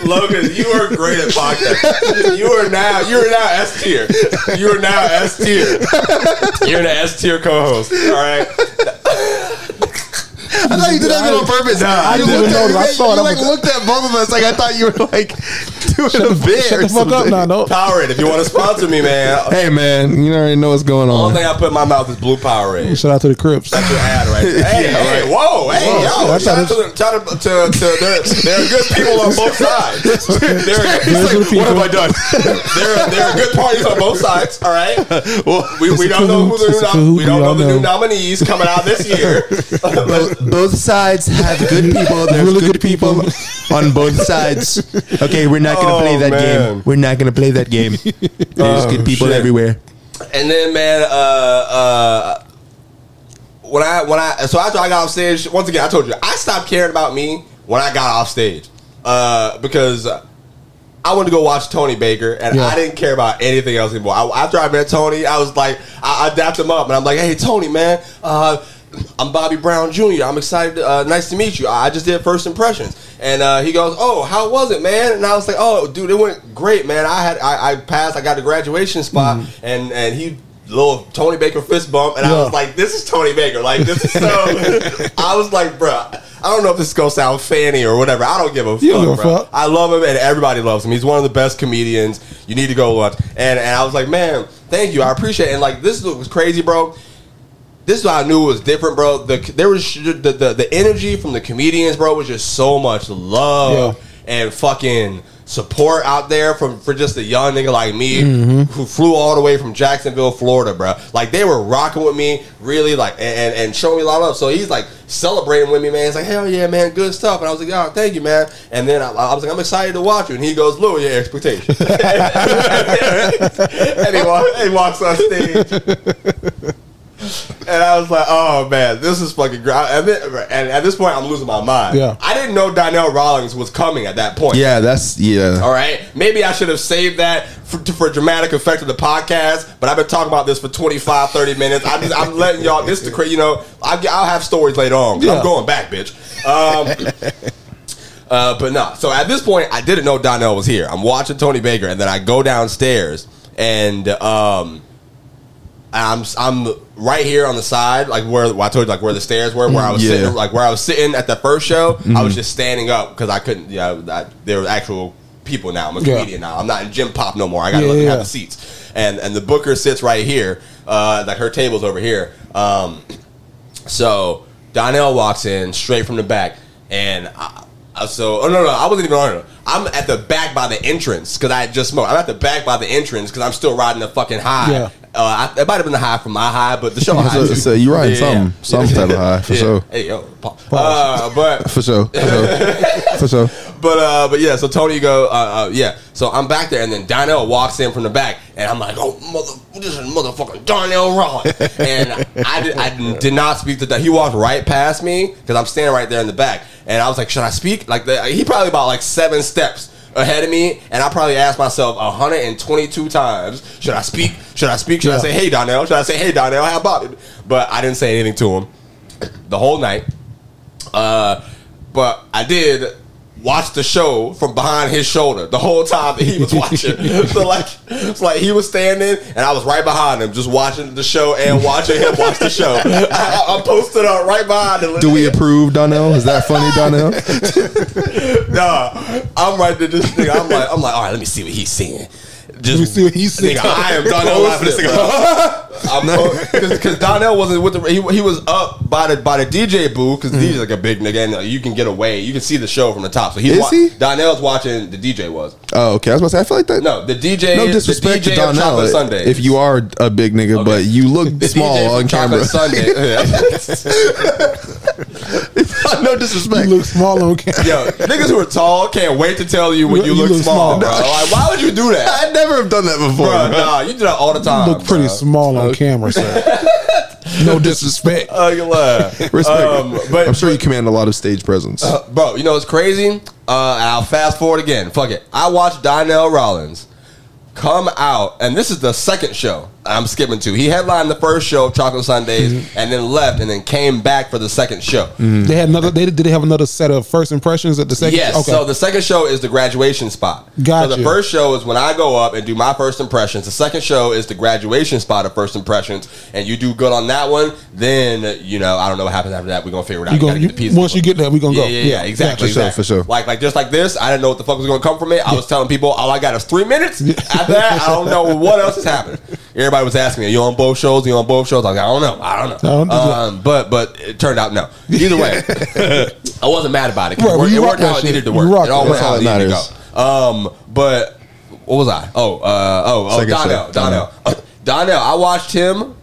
Logan, you are great at podcasting. You are now, you are now S tier. You are now S tier. You're an S tier co-host. All right. I thought you did that on purpose. I you didn't looked even at, know. I you, saw you I'm like like- looked at both of us like I thought you were like doing a bit Shut or the fuck up something. now, no. Powerade, if you want to sponsor me, man. Hey man, you already know what's going The on. only thing I put in my mouth is blue Powerade. Shout out to the Crips. That's your ad right there. Hey, hey, whoa, hey, Whoa. yo. That's Shout out to, them- shout out to, to, there, there are good people on both sides. There are, Those what have. I done? there, are, there are good parties on both sides, all right? Well, we, we don't know who the new, It's a nom- coup, we don't know the new nominees coming out this year. Both, both sides have good people. There's Really good, good people, people. on both sides. Okay, we're not gonna Oh, play that man. game. We're not gonna play that game. There's Oh, good people shit. everywhere. And then, man, uh, uh, when I when I so after I got off stage, once again, I told you I stopped caring about me when I got off stage uh, because I wanted to go watch Tony Baker, and Yeah. I didn't care about anything else anymore. I, after I met Tony, I was like, I, I dapped him up, and I'm like, Hey, Tony, man. Uh, I'm Bobby Brown Jr. I'm excited. Uh, nice to meet you. I just did first impressions, and uh, he goes, "Oh, how was it, man?" And I was like, "Oh, dude, it went great, man. I had I, I passed. I got the graduation spot, and and he." Little Tony Baker fist bump, and I was like, "This is Tony Baker. Like, this is so." I was like, "Bruh, I don't know if this is gonna sound fanny or whatever. I don't give a You fuck, fuck. I love him, and everybody loves him. He's one of the best comedians. You need to go watch." And and I was like, "Man, thank you. I appreciate." it. And like, this was crazy, bro this is what I knew was different, bro. The there was the, the the energy from the comedians, bro, was just so much love and fucking support out there from for just a young nigga like me mm-hmm. who flew all the way from Jacksonville, Florida, bro. Like they were rocking with me, really like and and, and showing me a lot of love. So he's like celebrating with me, man. He's like, hell yeah, man, good stuff. And I was like, oh, thank you, man. And then I, I was like, I'm excited to watch you. And he goes, lower your expectations. and he, walk, he walks on stage. And I was like, "Oh man, this is fucking great." And, and at this point, I'm losing my mind. Yeah. I didn't know Donnell Rawlings was coming at that point. Yeah, that's yeah. All right. Maybe I should have saved that for, for dramatic effect of the podcast. But I've been talking about this for 25, 30 minutes. I'm, just, I'm letting y'all. This the cra- you know. I'll, I'll have stories later on. Yeah. I'm going back, bitch. Um, uh, but no. So at this point, I didn't know Donnell was here. I'm watching Tony Baker, and then I go downstairs, and um, I'm I'm right here on the side, like where well, I told you, like where the stairs were, where I was Yeah. sitting, like where I was sitting at the first show. I was just standing up because I couldn't. Yeah, I, there were actual people now. I'm a Yeah. comedian now. I'm not in gym pop no more. I gotta Yeah, yeah. have the seats. And and the booker sits right here. Uh, like her table's over here. Um, so Donnell walks in straight from the back, and I- so oh no no I wasn't even on it. I'm at the back by the entrance because I had just smoked. I'm at the back by the entrance because I'm still riding the fucking high Yeah. Uh, I, it might have been the high from my high, but the show high. So, too. so you right, some some type of high for Yeah. sure, Hey yo, pa- uh, but for sure, for sure, for sure. But uh, but yeah. So Tony go, uh, uh, yeah. So I'm back there, and then Donnell walks in from the back, and I'm like, oh mother, this is motherfucking Donnell Rawlings, and I did, I did not speak to that. He walked right past me because I'm standing right there in the back, and I was like, should I speak? Like the, he probably about like seven steps ahead of me, and I probably asked myself 122 times, should I speak? Should I speak? Should I say, hey Donnell? Should I say, hey Donnell? How about it? But I didn't say anything to him the whole night. Uh, but I did watch the show from behind his shoulder the whole time that he was watching. so like, it's like he was standing and I was right behind him, just watching the show and watching him watch the show. I, I'm posted up right behind him. Do we approve, Donnell? Is that funny, Donnell? Nah, I'm right there. This nigga, I'm like, I'm like, all right, let me see what he's seeing. Just, Let me see what he's seeing. Nigga, I am Donnell laughing. This nigga, because Donnell wasn't with the. He, he was up by the by the DJ booth because DJ's like a big nigga and uh, you can get away. You can see the show from the top. So he's Is wa- he? Donnell's watching. The DJ was Oh, okay. I was about to say. I feel like that. no the DJ. no disrespect the DJ to Donnell. Sunday. If you are a big nigga, but you look the small DJ on camera. Chocolate Sundae. no disrespect. You look small on camera. Yo, niggas who are tall can't wait to tell you when you, You look, look small, small. bro. Like, why would you do that? I never have done that before. Bro, nah, you do that all the time. look pretty bro. small on camera, sir. No disrespect. Uh, you laugh. Respect. Um, but I'm sure you command a lot of stage presence. Bro, you know what's crazy? Uh, and I'll fast forward again. Fuck it. I watched Donnell Rawlings come out, and this is the second show I'm skipping to. He headlined the first show of Chocolate Sundaes, Mm-hmm. and then left, and then came back for the second show. They had another. They did they have another set of first impressions at the second. Yes. Okay. So the second show is the graduation spot. Gotcha. So the first show is when I go up and do my first impressions. The second show is the graduation spot of first impressions, and you do good on that one. Then you know I don't know what happens after that. We're gonna figure it out. you gotta gonna, get the you, once you get there, we're gonna Yeah, go. yeah, yeah, exactly. For sure, exactly. for sure. Like, like just like this, I didn't know what the fuck was going to come from it. I was telling people all I got is three minutes. After that, I don't know what else is happening. Everybody was asking me, "Are you on both shows? Are you on both shows?" I was like, "I don't know. I don't know." I don't um, but but it turned out no. Either way, I wasn't mad about it. Right, it worked, it worked how it needed to work. It all went how it needed to matters. go. Um, but what was I? Oh, uh, oh, oh, Donnell. Donnell, Donnell. I watched him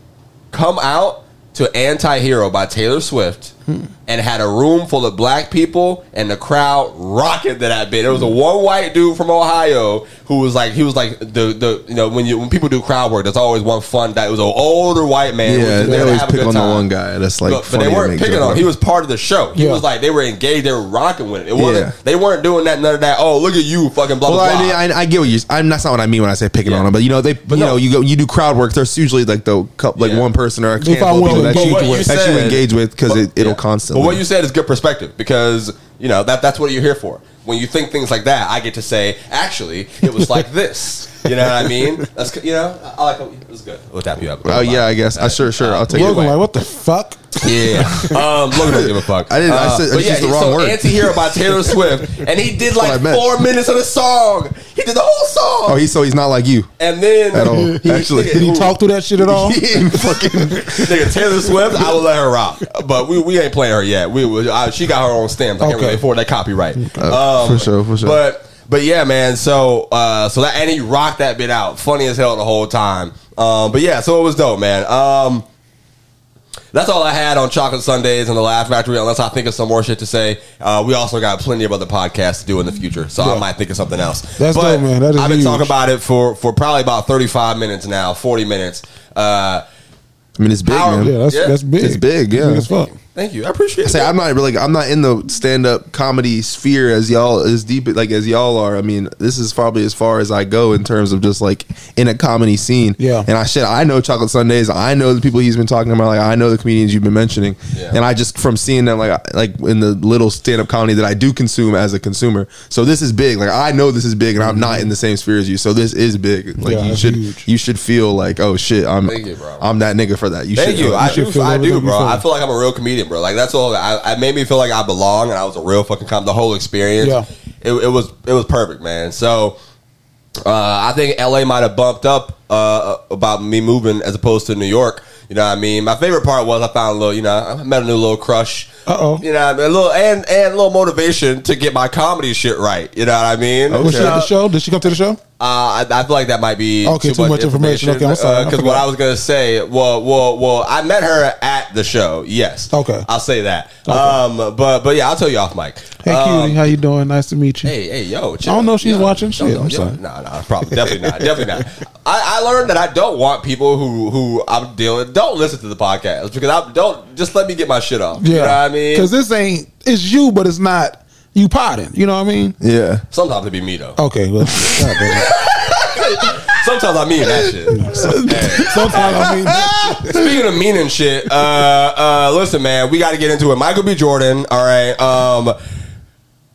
come out to "Anti-Hero" by Taylor Swift, and had a room full of black people, and the crowd rocking to that bit. There was a one white dude from Ohio who was like, he was like the the you know when you when people do crowd work, there's always one fun guy. It was an older white man. yeah, they always pick good on the one guy. That's like, But, but they weren't picking on him. He was part of the show. He Yeah. was like they were engaged. They were rocking with it. It wasn't. Yeah. They weren't doing that. None of that. Oh, look at you, fucking blah Well, blah I, mean, I, I get what you. I'm that's not what I mean when I say picking Yeah. on them. But you know, they, but you no. know, you go, you do crowd work. There's usually like the couple, like Yeah. one person or a They handful find of people to that engage you, with. that you engage with because it, it'll yeah. Constantly. But what you said is good perspective because you know that that's what you're here for. When you think things like that, I get to say, actually, it was like this. You know what I mean? That's you know, I I like it was good. We'll tap you up. Oh yeah, I guess. I sure, sure. I'll take it. Logan, away. like, what the fuck? Yeah. Um, Logan don't give a fuck. I didn't- I said- I but just used the he- wrong so word. Anti-Hero by Taylor Swift, and he did like four minutes of the song. He did the whole song. Oh, he's so he's not like you. and then At all, he- actually. Did he talk through that shit at all? He fucking. Nigga, Taylor Swift, I will let her rock, but we, we ain't playing her yet. We will- I, she got her own stamps. I can't Okay. really afford that copyright. Uh, for sure, for sure. But but yeah, man. So uh, so that and he rocked that bit out, funny as hell the whole time. Um, but yeah, so it was dope, man. Um, that's all I had on Chocolate Sundaes and the Laugh Factory. Unless I think of some more shit to say, uh, we also got plenty of other podcasts to do in the future, so I might think of something else. That's dope, man. That is I've been huge. talking about it for for probably about thirty five minutes now, forty minutes. Uh, I mean, it's big, Power- man. Yeah, that's Yeah. that's big. It's big, yeah. Big as fuck. Thank you, I appreciate. I say it. I'm not really I'm not in the stand up comedy sphere as y'all as deep like as y'all are. I mean, this is probably as far as I go in terms of just like in a comedy scene. Yeah. And I said I know Chocolate Sundaes. I know the people he's been talking about. Like I know the comedians you've been mentioning. Yeah. And I just from seeing them like like in the little stand up comedy that I do consume as a consumer. So this is big. Like I know this is big, and I'm not in the same sphere as you. So this is big. Like Yeah, you should huge. you should feel like oh shit I'm you. I'm that nigga for that. You Thank should you. I should do. feel I do, bro. I feel like I'm a real comedian, bro. Like that's all. I, I made me feel like I belong, and I was a real fucking com. The whole experience. Yeah. It, it was. It was perfect, man. So. Uh, I think LA might have bumped up uh, about me moving as opposed to New York You know what I mean? My favorite part was I found a little, you know, I met a new little crush. Uh-oh. You know, I mean? a little and and a little motivation to get my comedy shit right. You know what I mean? Was she at the show? Did she come to the show? Uh, I, I feel like that might be Okay, too much information. Okay, I'm sorry. I Because what. I was gonna say, well, well, well, I met her at the show. Yes. Okay. I'll say that. Um, but but yeah, I'll tell you off mic. Hey, Um, cutie, how you doing? Nice to meet you. Hey, hey, yo! I don't know if she's watching. Shit, I'm sorry. No, no, probably definitely not. Definitely not. I, I learned that I don't want people who who I'm dealing. Don't listen to the podcast because I don't just let me get my shit off. Yeah, You know what I mean? because this ain't it's you, but it's not you potting. You know what I mean? Yeah. sometimes it be me though. Okay, well, God damn it. Sometimes I mean that shit. Sometimes I mean, that shit. Speaking of meaning shit, uh, uh, listen, man, we got to get into it. Michael B. Jordan, all right. Um,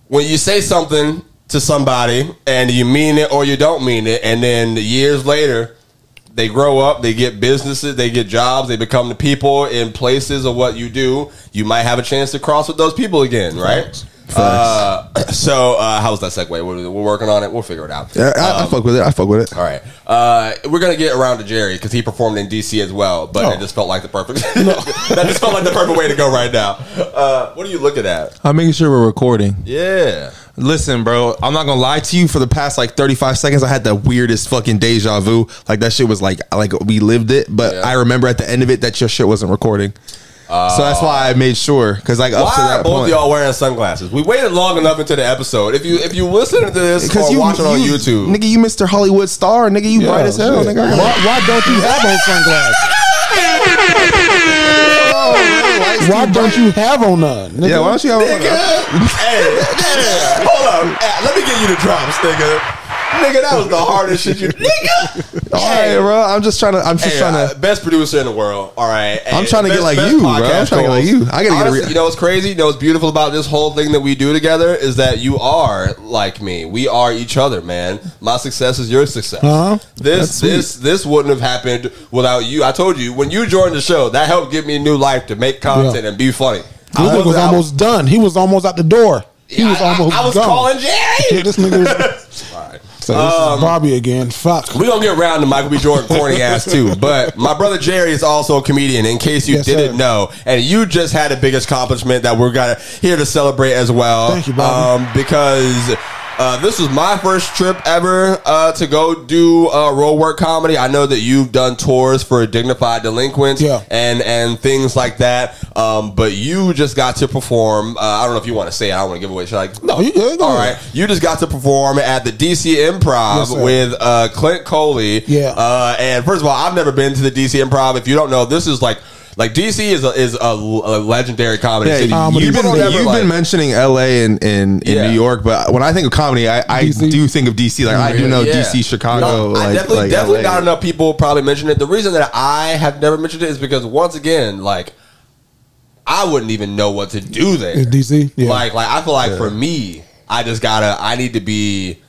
when you say something to somebody and you mean it or you don't mean it, and then years later they grow up, they get businesses, they get jobs, they become the people in places of what you do. You might have a chance to cross with those people again, right? Uh, so, uh, was that segue? We're, we're working on it. We'll figure it out. Yeah, I, I fuck with it. I fuck with it. All right, uh, we're gonna get around to Jerry because he performed in DC as well, but Oh. it just felt like the perfect. that just felt like the perfect way to go right now. Uh, what are you looking at? I'm making sure we're recording. Yeah, Listen, bro, I'm not gonna lie to you. For the past like 35 seconds, I had the weirdest fucking deja vu. Like that shit was like like we lived it, but Yeah. I remember at the end of it that your shit wasn't recording. So that's why I made sure because like up why to are that both point, y'all wearing sunglasses? We waited long enough into the episode. If you if you listen to this or watch it on you- YouTube, nigga, you Mr. Hollywood star, nigga, you bright as hell, shit. nigga. Why, why don't you have on sunglasses? Why don't you have on none? nigga? Yeah, why don't you have? On none? hey, yeah, hold on, Hey, let me get you the drops, nigga. Nigga, that was the hardest shit you. Nigga, All right, bro. I'm just trying to. I'm just Hey, trying uh, to. best producer in the world. All right, I'm trying to get like you, bro. I'm podcast trying to get like you. I gotta get a Honestly, re- You know what's crazy? You know what's beautiful about this whole thing that we do together is that you are like me. We are each other, man. My success is your success. Uh-huh. This this this wouldn't have happened without you. I told you when you joined the show, that helped give me a new life to make content and be funny. This nigga was I- almost done. He was almost out the door. He was I- I- almost I, was gone. calling Jerry. Yeah, this nigga was. So this is Bobby again. Fuck. We're gonna get around to Michael B. Jordan corny ass too. But my brother Jerry is also a comedian, in case you Yes, didn't sir. know. And you just had a biggest accomplishment that we're gonna here to celebrate as well. Thank you, Bobby. Um, because uh, this was my first trip ever uh, to go do uh, road work comedy. I know that you've done tours for dignified delinquents Yeah. and and things like that. Um, but you just got to perform. Uh, I don't know if you want to say it. I don't want to give away. Should I? No, you good. All right, you just got to perform at the DC Improv Yes, with uh, Clint Coley. Yeah. Uh, and first of all, I've never been to the DC Improv. If you don't know, this is like like DC is a, is a, a legendary comedy Yeah, city. Um, comedy you've been People ever, you've like- been mentioning L.A. and in, in Yeah. New York, but when I think of comedy, I, I do think of D.C. Like I do know Yeah. D.C., Chicago. No, I like, definitely, like definitely LA. not enough people probably mention it. The reason that I have never mentioned it is because once again, like I wouldn't even know what to do there. In DC? Yeah. Like, like I feel like for me, I just gotta. I need to be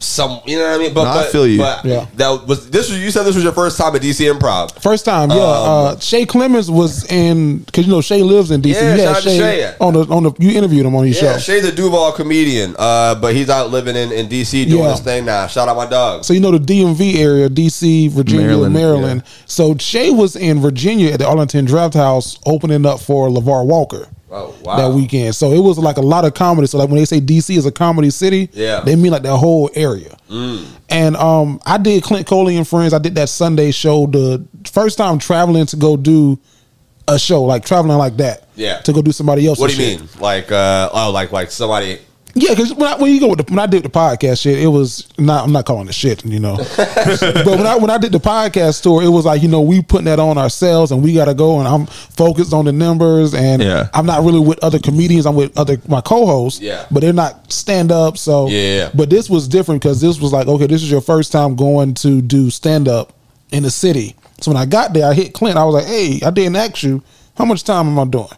some. You know what I mean? But, No, I feel you. But Yeah. that was this. Was you said this was your first time at DC Improv? First time, yeah. Um, uh, Shay Clemens was in because you know Shay lives in DC. Yeah, You shout out Shay. on the on the. You interviewed him on your Yeah, show. Shay's a Duval comedian, uh, but he's out living in, in DC doing Yeah. his thing now. Shout out my dog. So you know the DMV area, DC, Virginia, Maryland, Maryland. So Shay was in Virginia at the Arlington Draft House opening up for LeVar Walker. Oh, wow. That weekend, so it was like a lot of comedy. So like when they say DC is a comedy city, Yeah. Mm. they mean like that whole area. And um, I did Clint Coley and Friends. I did that Sunday show. The first time traveling to go do a show, like traveling like that, Yeah. to go do somebody else. What do you shit. mean? Like, uh, oh, like like somebody. Yeah, because when, I- when you go with the, when I did the podcast shit, it was not. I'm not calling it shit, you know. but when I when I did the podcast tour, it was like you know we putting that on ourselves, and we got to go, and I'm focused on the numbers, and Yeah. I'm not really with other comedians. I'm with other my co-hosts, Yeah. but they're not stand up. So Yeah. But this was different because this was like okay, this is your first time going to do stand up in the city. So when I got there, I hit Clint. I was like, hey, I didn't ask you how much time am I doing.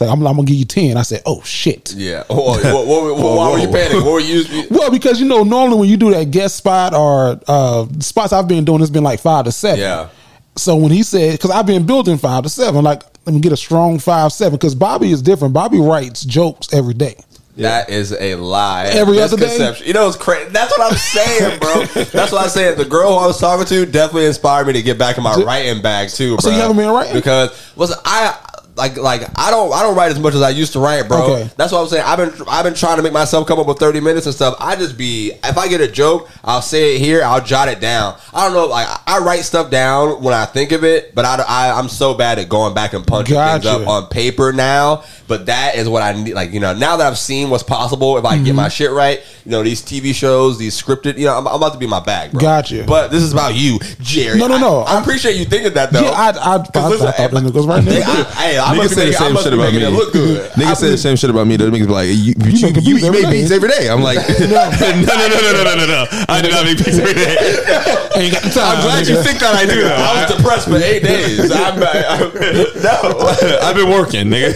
Like, I'm, I'm gonna give you ten. I said, oh shit. Yeah. Oh, what, what, what, why were you panicking? What were you? Well, because you know, normally when you do that guest spot or uh spots I've been doing, it's been like five to seven. Yeah. So when he said, because I've been building five to seven, like let me get a strong five seven. Because Bobby is different. Bobby writes jokes every day. That is a lie. Every other day? You know, it's crazy. That's what I'm saying, bro. That's what I'm saying. The girl who I was talking to definitely inspired me to get back in my writing bag too, bro. So you haven't been writing? because listen, I like like I don't I don't write as much as I used to write, bro. Okay. That's what I'm saying. I've been I've been trying to make myself come up with 30 minutes and stuff. I just be if I get a joke, I'll say it here, I'll jot it down. I don't know, like I write stuff down when I think of it, but I, I am so bad at going back and punching things up on paper now. But that is what I need. Like you know, now that I've seen what's possible, if I Mm-hmm. get my shit right, you know, these TV shows, these scripted, you know, I'm, I'm about to be my bag, bro. Gotcha. But this is about you, Jerry. No, no, no. I, I appreciate you thinking that though. Yeah, I, I, I, I, thought that nigga was right Hey. I, I Niggas say the making, I same must shit about me. look good. Niggas say the same shit about me. The niggas be like, you, you, you, make you, beats make beats every day. I'm like, no, no, no, no, no, no, no, no. I do not make beats every day. Ain't got time. I'm glad you think that I do. though. I was depressed for eight days. I'm, I'm, no. I've been working, nigga.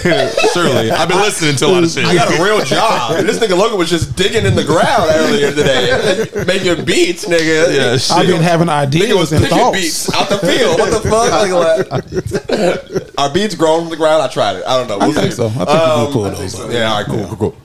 Surely, I've been listening to a lot of shit. I got a real job. This nigga Logan was just digging in the ground earlier today, making beats, nigga. Yeah, I've been having Nigga ideas was and picking thoughts. beats out the field. What the fuck? Like, like, beats grown from the ground? I tried it. I don't know. I We'll think see. so. I think Um, people cool though. so. Yeah, all right, cool, cool, cool.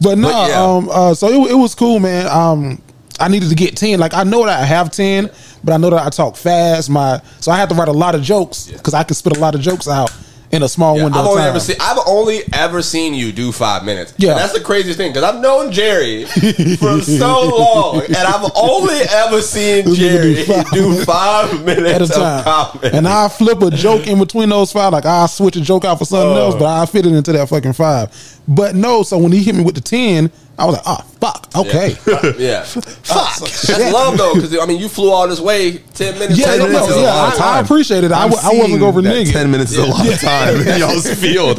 But no, But yeah. um, uh, so it, it was cool, man. Um, I needed to get ten. Like I know that I have ten, but I know that I talk fast. My so I have to write a lot of jokes because I can spit a lot of jokes out in a small Yeah, window. I've only ever seen. I've only ever seen you do five minutes. Yeah. And that's the craziest thing because I've known Jerry for so long, and I've only ever seen Jerry do five do five minutes at a time, and I flip a joke in between those five. Like I switch a joke out for something Oh. else, but I fit it into that fucking five. But no, so when he hit me with the ten, I was like, oh fuck, okay. yeah, fuck. That's love though, because I mean, you flew all this way ten minutes. Yeah, 10 no, minutes no, is a yeah, long I, I appreciate it. I, I'm w- I wasn't seeing over nigga. Ten minutes is a lot of time in y'all's field.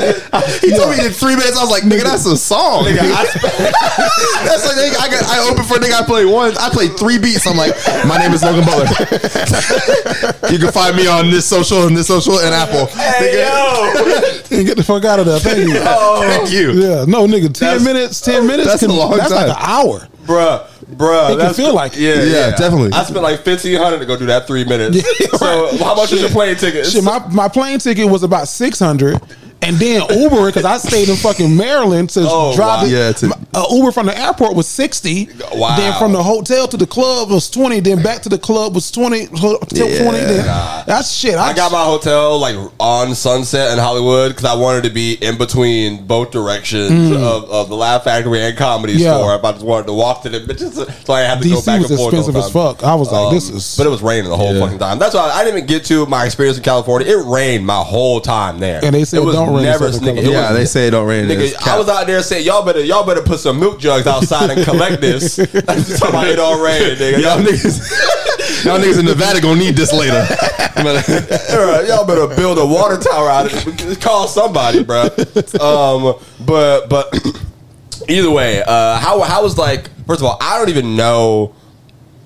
He told me he did three minutes. I was like, nigga, that's a song. Nigga, I spent- That's like nigga, I got I opened for a nigga. I played one. I played three beats. I'm like, my name is Logan Butler. you can find me on this social and this social and Apple. hey Nigga, yo, Get the fuck out of there. Thank you. Oh. thank you. Yeah, no, nigga, ten That's- minutes, ten minutes. That's a long That's time. like an hour. bruh, bruh. It can that's- feel like it. yeah, Yeah, definitely. I spent like fifteen hundred to go do that three minutes. Yeah, so how much is your plane ticket? Shit, my, my plane ticket was about six hundred, and then Uber because I stayed in fucking Maryland to Oh, drive. wow. it- Yeah, to- uh, Uber from the airport was sixty. Wow. Then from the hotel to the club was twenty. Then back to the club was twenty. Hotel Yeah. twenty. Then, that's shit. I got my hotel like on Sunset in Hollywood because I wanted to be in between both directions of, of the Laugh Factory and Comedy Mm. Yeah. Store. I just wanted to walk to the bitches, so I had to go back was and forth. expensive as fuck. I was like, this Um, is- But it was raining the whole Yeah. fucking time. That's why I didn't even get to my experience in California. It rained my whole time there, And they say it was don't rain never. Nigga. Yeah, was- they say it don't rain. Nigga, I was out there saying y'all better y'all better put some milk jugs outside and collect this. That's talking about it all rain, nigga. Y'all niggas, y'all niggas in Nevada gonna need this later. Alright, y'all better build a water tower out of it. Call somebody, bro. Um, but but either way, uh, how how was like? First of all, I don't even know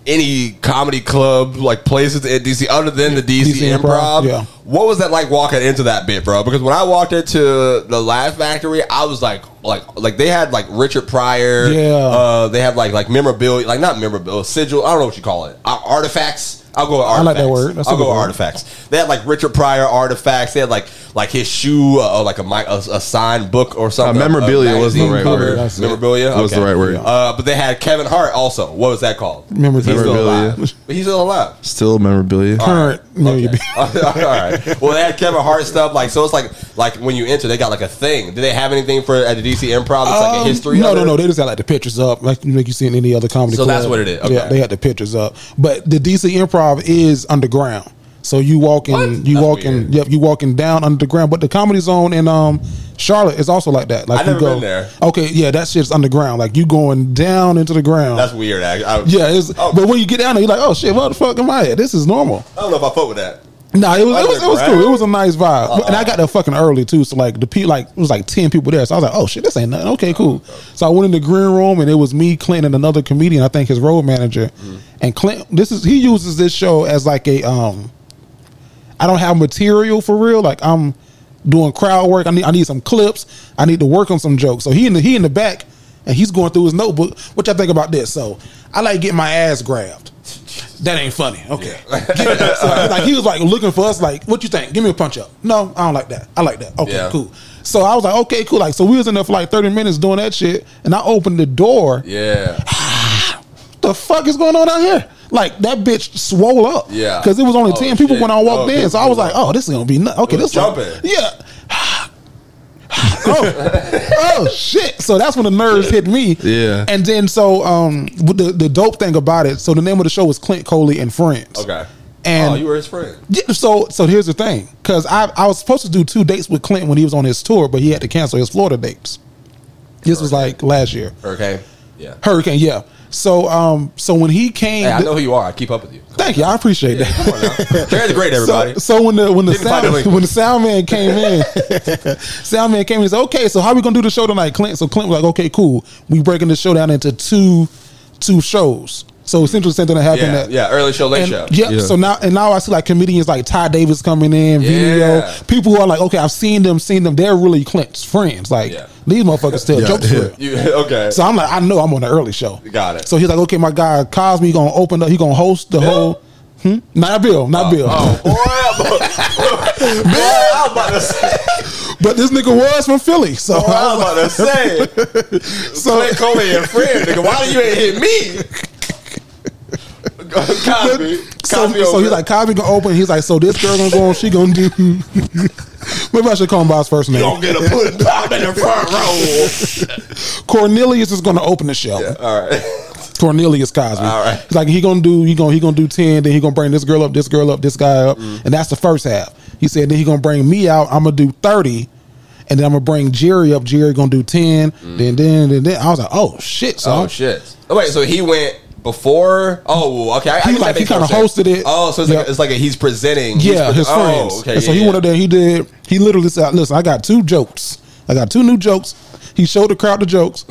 any comedy club like places in DC other than the DC, DC Improv. Improv, yeah. What was that like walking into that bit, bro? Because when I walked into the Laugh Factory, I was like, like, like they had like Richard Pryor. Yeah. Uh, they have like like memorabilia, like not memorabilia, sigil. I don't know what you call it. Uh, artifacts. I'll go with I artifacts. like that word. That's a I'll go with word. artifacts. They had like Richard Pryor artifacts. They had like like his shoe, uh, or like a, mi- a a signed book or something. Uh, memorabilia A was the right cover. word. That's it. Memorabilia Was the right word. Uh, but they had Kevin Hart also. What was that called? Memorabilia. He's still alive. But he's still alive. Still memorabilia. current. Maybe. all right. Well, they had Kevin Hart stuff. Like so, it's like like when you enter, they got like a thing. Do they have anything for at the DC Improv? It's like a Um, history. No, no, no. They just got like the pictures up, like like you see in any other comedy. So club. that's what it is. Okay. Yeah, they had the pictures up. But the DC Improv is underground, so you walking, What? you That's walking, weird. yep, you walking down underground. But the Comedy Zone and um Charlotte is also like that. Like I've you never go, been there. Okay, yeah, that shit's underground. Like you going down into the ground. That's weird. I, I, yeah, it's, Oh. but when you get down there, you're like, oh shit, what the fuck am I at? This is normal. I don't know if I fuck with that. No, it was it was, it was cool. It was a nice vibe, and I got there fucking early too. So like the pe like it was like ten people there. So I was like, oh shit, this ain't nothing. Okay, cool. So I went in the green room, and it was me, Clint, and another comedian. I think his road manager. And Clint, this is he uses this show as like a um. I don't have material for real. Like I'm doing crowd work. I need I need some clips. I need to work on some jokes. So he in the he in the back, and he's going through his notebook. What y'all think about this? So I like getting my ass grabbed. That ain't funny. Okay. so, like he was like looking for us, like, what you think? Give me a punch up. No, I don't like that. I like that. Okay, Yeah. cool. So I was like, okay, cool. Like, so we was in there for like 30 minutes doing that shit, and I opened the door. Yeah. Ah, The fuck is going on out here? Like that bitch swole up. Yeah. Because it was only Oh, 10 people when I walked Oh, in. So I was like, oh, this is gonna be nuts. Okay, this one- jumping. Yeah. oh, oh shit! So that's when the nerves hit me. Yeah. and then so um, the the dope thing about it. So the name of the show was Clint Coley and Friends. Okay. And oh, you were his friend. yeah, so so here's the thing, because I I was supposed to do two dates with Clint when he was on his tour, but he had to cancel his Florida dates. This was like last year. Hurricane. Yeah. Hurricane, yeah. So um so when he came, Hey, I know who you are. I keep up with you. thank you, I appreciate that. Come on now. Jared's great, everybody. So, so when the when the Didn't sound when the sound man came in, sound man came in and said, "Okay, so how are we gonna do the show tonight, Clint?" So Clint was like, "Okay, cool. We breaking the show down into two two shows." So Central something that happened. yeah, at, yeah. Early show, late and, show. Yeah, Yeah. So now and now I see like comedians like Ty Davis coming in, video Yeah. people who are like, okay, I've seen them, seen them. They're really Clint's friends. Like Yeah. these motherfuckers tell Yeah, jokes. yeah. You, okay. So I'm like, I know I'm on the early show. Got it. So he's like, okay, my guy Cosby gonna open up. He gonna host the whole. Hmm? Not Bill, not Bill. Oh, boy, I'm, boy, I'm about to say. But this nigga was from Philly, so Boy, I was about to say. So- Clint Coley and friend, nigga. Why do you ain't hit me? Cosby. so, Cosby so he's like Cosby gonna open. He's like, so this girl gonna go on. She gonna do. Maybe I should call him by his first name. gonna get a put pop in the front row. Cornelius is gonna open the show. All right. Cornelius Cosby. All right. He's like he gonna do he gonna he gonna do ten. Then he gonna bring this girl up, this girl up, this guy up, Mm. and that's the first half. He said then he gonna bring me out. I'm gonna do thirty. And then I'm gonna bring Jerry up. Jerry gonna do ten. Then, then, then, then I was like, "Oh shit!" So Mm. Oh shit. Oh wait, so he went before? Oh, okay. I, I He guess like- he kinda sense. hosted it. Oh, so it's Yeah. like it's like a, he's presenting. he's Yeah, pre- his oh, friends. Okay. and so yeah, he yeah. went up there. He did. He literally said, "Listen, I got two jokes. I got two new jokes." He showed the crowd the jokes.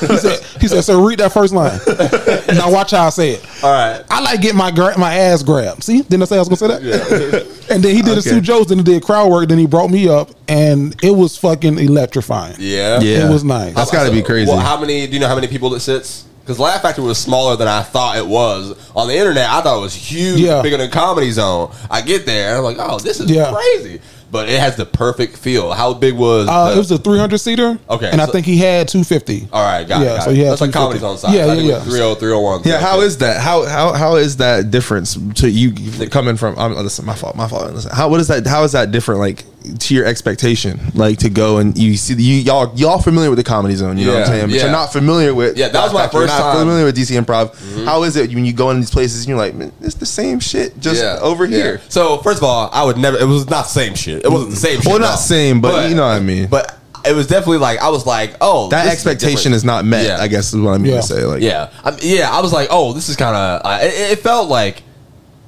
he said, "He said, so read that first line. now watch how I say it. All right. I like get my gra- my ass grabbed. See, didn't I say I was gonna say that? and then he did his two jokes. Then he did crowd work. Then he brought me up, and it was fucking electrifying. Yeah. Yeah. It was nice. That's got to be crazy. Well, how many? Do you know how many people it sits? Because Laugh Factory was smaller than I thought it was. On the internet, I thought it was huge, Yeah. bigger than Comedy Zone. I get there, I'm like, oh, this is Yeah. crazy. But it has the perfect feel. How big was? Uh, the- it was a 300 seater. Okay, and I think he had 250. all right, got it. got so it. That's like Comedy Zone size. Yeah, I yeah, yeah. was 30, 301. Yeah, how is that? How how how is that difference to you coming from? I'm, listen, my fault, my fault. Listen, how what is that? How is that different? Like to your expectation, like to go and you see you y'all y'all familiar with the comedy zone? You know what I'm Yeah, saying? But yeah. you're not familiar with. Yeah, that was my Factory, first you're not time. Familiar with DC Improv? How is it when you go in these places and you're like, man, it's the same shit, just over yeah. here. So first of all, I would never. It was not the same shit. It wasn't the same. shit. Well, no. not same, but you know what I mean. But it was definitely like I was like, oh, that this expectation different. is not met. Yeah. I guess is what I mean Yeah. to say. Like, Yeah, I yeah. I was like, oh, this is kind of. Uh, it, it felt like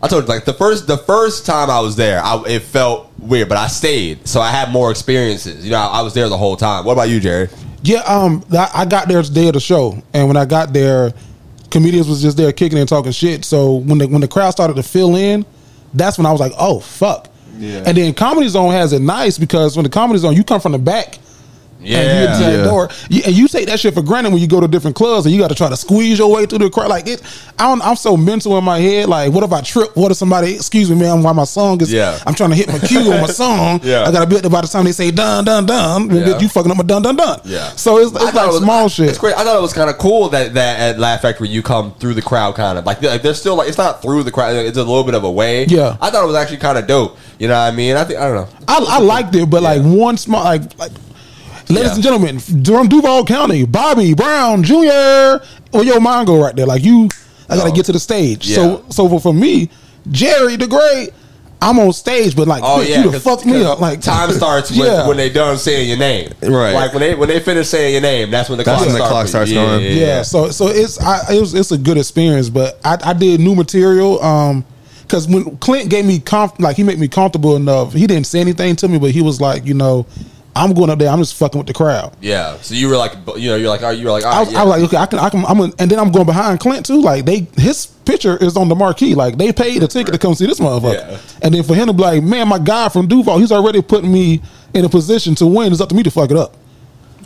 I told you, like the first the first time I was there, I, it felt weird, but I stayed, so I had more experiences. You know, I, I was there the whole time. What about you, Jerry? Yeah, um, I I got there the day of the show, and when I got there, comedians was just there kicking and talking shit. So when the when the crowd started to fill in, that's when I was like, oh fuck. Yeah. And then Comedy Zone has it nice because when the Comedy Zone, you come from the back. And you get to that Yeah. door, you, and you take that shit for granted when you go to different clubs, and you got to try to squeeze your way through the crowd. Like it, I don't, I'm so mental in my head. Like, what if I trip? What if somebody, excuse me, man, while my song is, Yeah. I'm trying to hit my cue on my song. Yeah. I got to be up there by the time they say dun dun dun. Yeah. You fucking up my dun dun dun. Yeah. So it's, I it's thought like it was- small shit. It's great. I thought it was kind of cool that that at Laugh Factory you come through the crowd, kind of like, like they're still like it's not through the crowd. It's a little bit of a way. Yeah. I thought it was actually kind of dope. You know what I mean? I think I don't know. I, I liked it, but like one small, like, like ladies Yeah. and gentlemen, from Duval County, Bobby Brown Jr. Or your mind go right there. Like you, I got to Oh. get to the stage. Yeah. So, so for, for me, Jerry the Great, I'm on stage, but like, Oh bitch, yeah, you done 'cause- fucked me up. Like time starts when, Yeah. when they done saying your name. Right. Like when they when they finish saying your name, that's when the That's clock when the starts. clock starts going. yeah, so so it's I, it was it's a good experience, but I, I did new material um because when Clint gave me comf- like he made me comfortable enough, he didn't say anything to me, but he was like, you know, I'm going up there, I'm just fucking with the crowd. Yeah. So you were like, you know, you're like, you were like, I was, yeah. I was like, okay, I can, I can, I'm, gonna, and then I'm going behind Clint too. Like they, his picture is on the marquee. Like they paid a ticket to come see this motherfucker. Yeah. And then for him to be like, man, my guy from Duval, he's already putting me in a position to win. It's up to me to fuck it up.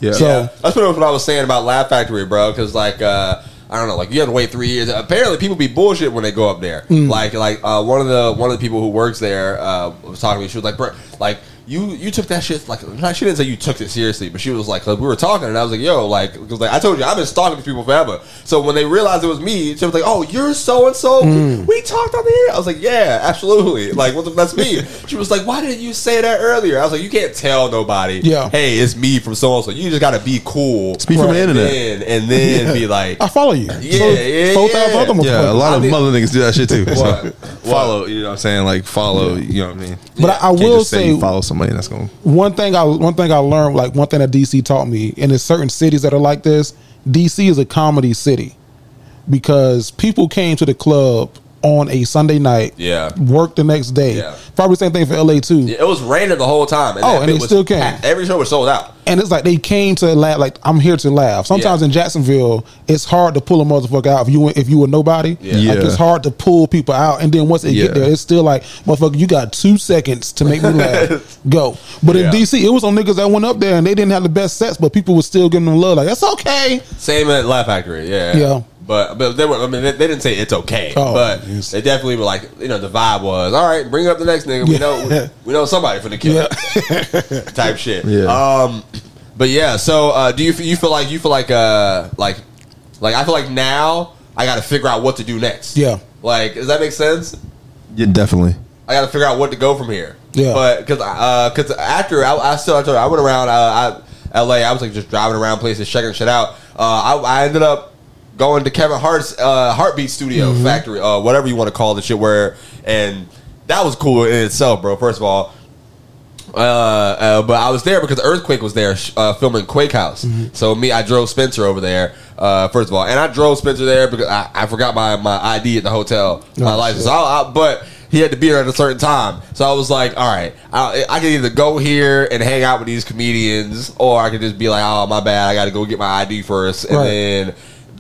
yeah. So- Yeah, that's what, what I was saying about Laugh Factory, bro. Because like, uh, I don't know, like you have to wait three years. Apparently, people be bullshit when they go up there. Mm. Like, like uh, one of the one of the people who works there uh, was talking to me. She was like, bro, like you you took that shit like she didn't say you took it seriously, but she was like, like, we were talking and I was like, yo, like because like I told you I've been stalking these people forever. So when they realized it was me, she was like, oh, you're so and so. We talked on the air. I was like, yeah, absolutely. Like, what the, that's me. She was like, why didn't you say that earlier? I was like, you can't tell nobody. Yeah. Hey, it's me from so and so. You just got to be cool. It's me from the internet. and then, and then be like, I follow you. Yeah, yeah, four yeah. thousand other Yeah, a lot I of mean- mother niggas do that shit too. So, follow, you know what I'm saying? Like follow, you know what I mean? But I, I will just say say you follow somebody that's going. one thing I one thing I learned, like one thing that DC taught me, and there's certain cities that are like this. DC is a comedy city because people came to the club on a Sunday night, Yeah. work the next day. Yeah. Probably same thing for LA too. it was raining the whole time. Oh, and bit they was still came. packed. Every show was sold out. And it's like they came to laugh. Like I'm here to laugh. Sometimes Yeah. in Jacksonville, it's hard to pull a motherfucker out if you if you were nobody. Yeah. Like Yeah. it's hard to pull people out. And then once they Yeah. get there, it's still like motherfucker, you got two seconds to make me laugh. Go. But Yeah. in DC, it was on niggas that went up there and they didn't have the best sets, but people were still giving them love. Like that's okay. Same at Laugh Factory, yeah. Yeah. But but they were. I mean, they, they didn't say it's okay. Oh, but yes. they definitely were like, you know, the vibe was all right. Bring up the next nigga. We Yeah. know we know somebody for the kill Yeah. type shit. Yeah. Um. But yeah. So uh, do you you feel like you feel like uh like like I feel like now I got to figure out what to do next. Yeah. Like does that make sense? Yeah, definitely. I got to figure out what to go from here. Yeah. But because uh, because after I, I still I told you I went around uh, I, L.A. I was like just driving around places checking shit out. Uh, I, I ended up going to Kevin Hart's uh, HartBeat Studio Mm-hmm. Factory, uh, whatever you want to call the shit. Where and that was cool in itself, bro. First of all. Uh, uh, but I was there because Earthquake was there uh, filming Quake House. Mm-hmm. So me, I drove Spencer over there. Uh, first of all, and I drove Spencer there because I, I forgot my, my ID at the hotel, my Oh, license. So I, I, but he had to be there at a certain time. So I was like, all right, I, I can either go here and hang out with these comedians, or I could just be like, oh my bad, I got to go get my ID first, and Right. then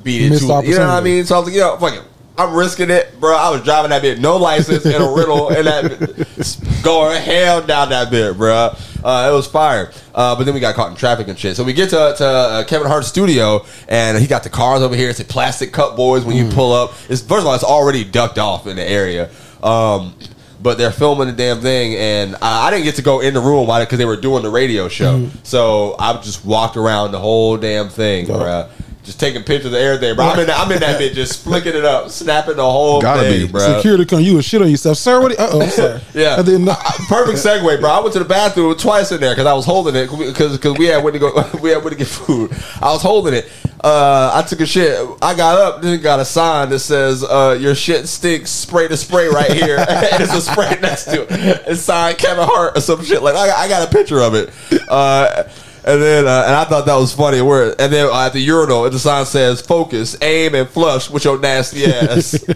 beat it. Missed you know what I mean? So I was like, yo, fuck it. I'm risking it, bro. I was driving that bit, no license, in a riddle, and that going hell down that bit, bro. Uh, it was fire. Uh, but then we got caught in traffic and shit. So we get to, to uh, Kevin Hart's studio, and he got the cars over here. It's a plastic cup boys when Mm. you pull up. It's first of all, it's already ducked off in the area. Um, but they're filming the damn thing, and uh, I didn't get to go in the room because they were doing the radio show. Mm-hmm. So I just walked around the whole damn thing, bruh. Just taking pictures of everything, bro. I'm in, that, I'm in that bit, just flicking it up, snapping the whole Gotta thing, be. bro. Security come, you a shit on yourself, sir. What? Uh oh, I'm sorry. Yeah, I didn't know. perfect segue, bro. I went to the bathroom twice in there because I was holding it because because we had went to go we had went to get food. I was holding it. Uh, I took a shit. I got up, then got a sign that says uh, "Your shit stinks." Spray the spray right here, and it's a spray next to it. It's signed Kevin Hart or some shit. Like I, I got a picture of it. Uh, and then, uh, and I thought that was funny. Where and then uh, at the urinal, the sign says "Focus, aim, and flush with your nasty ass."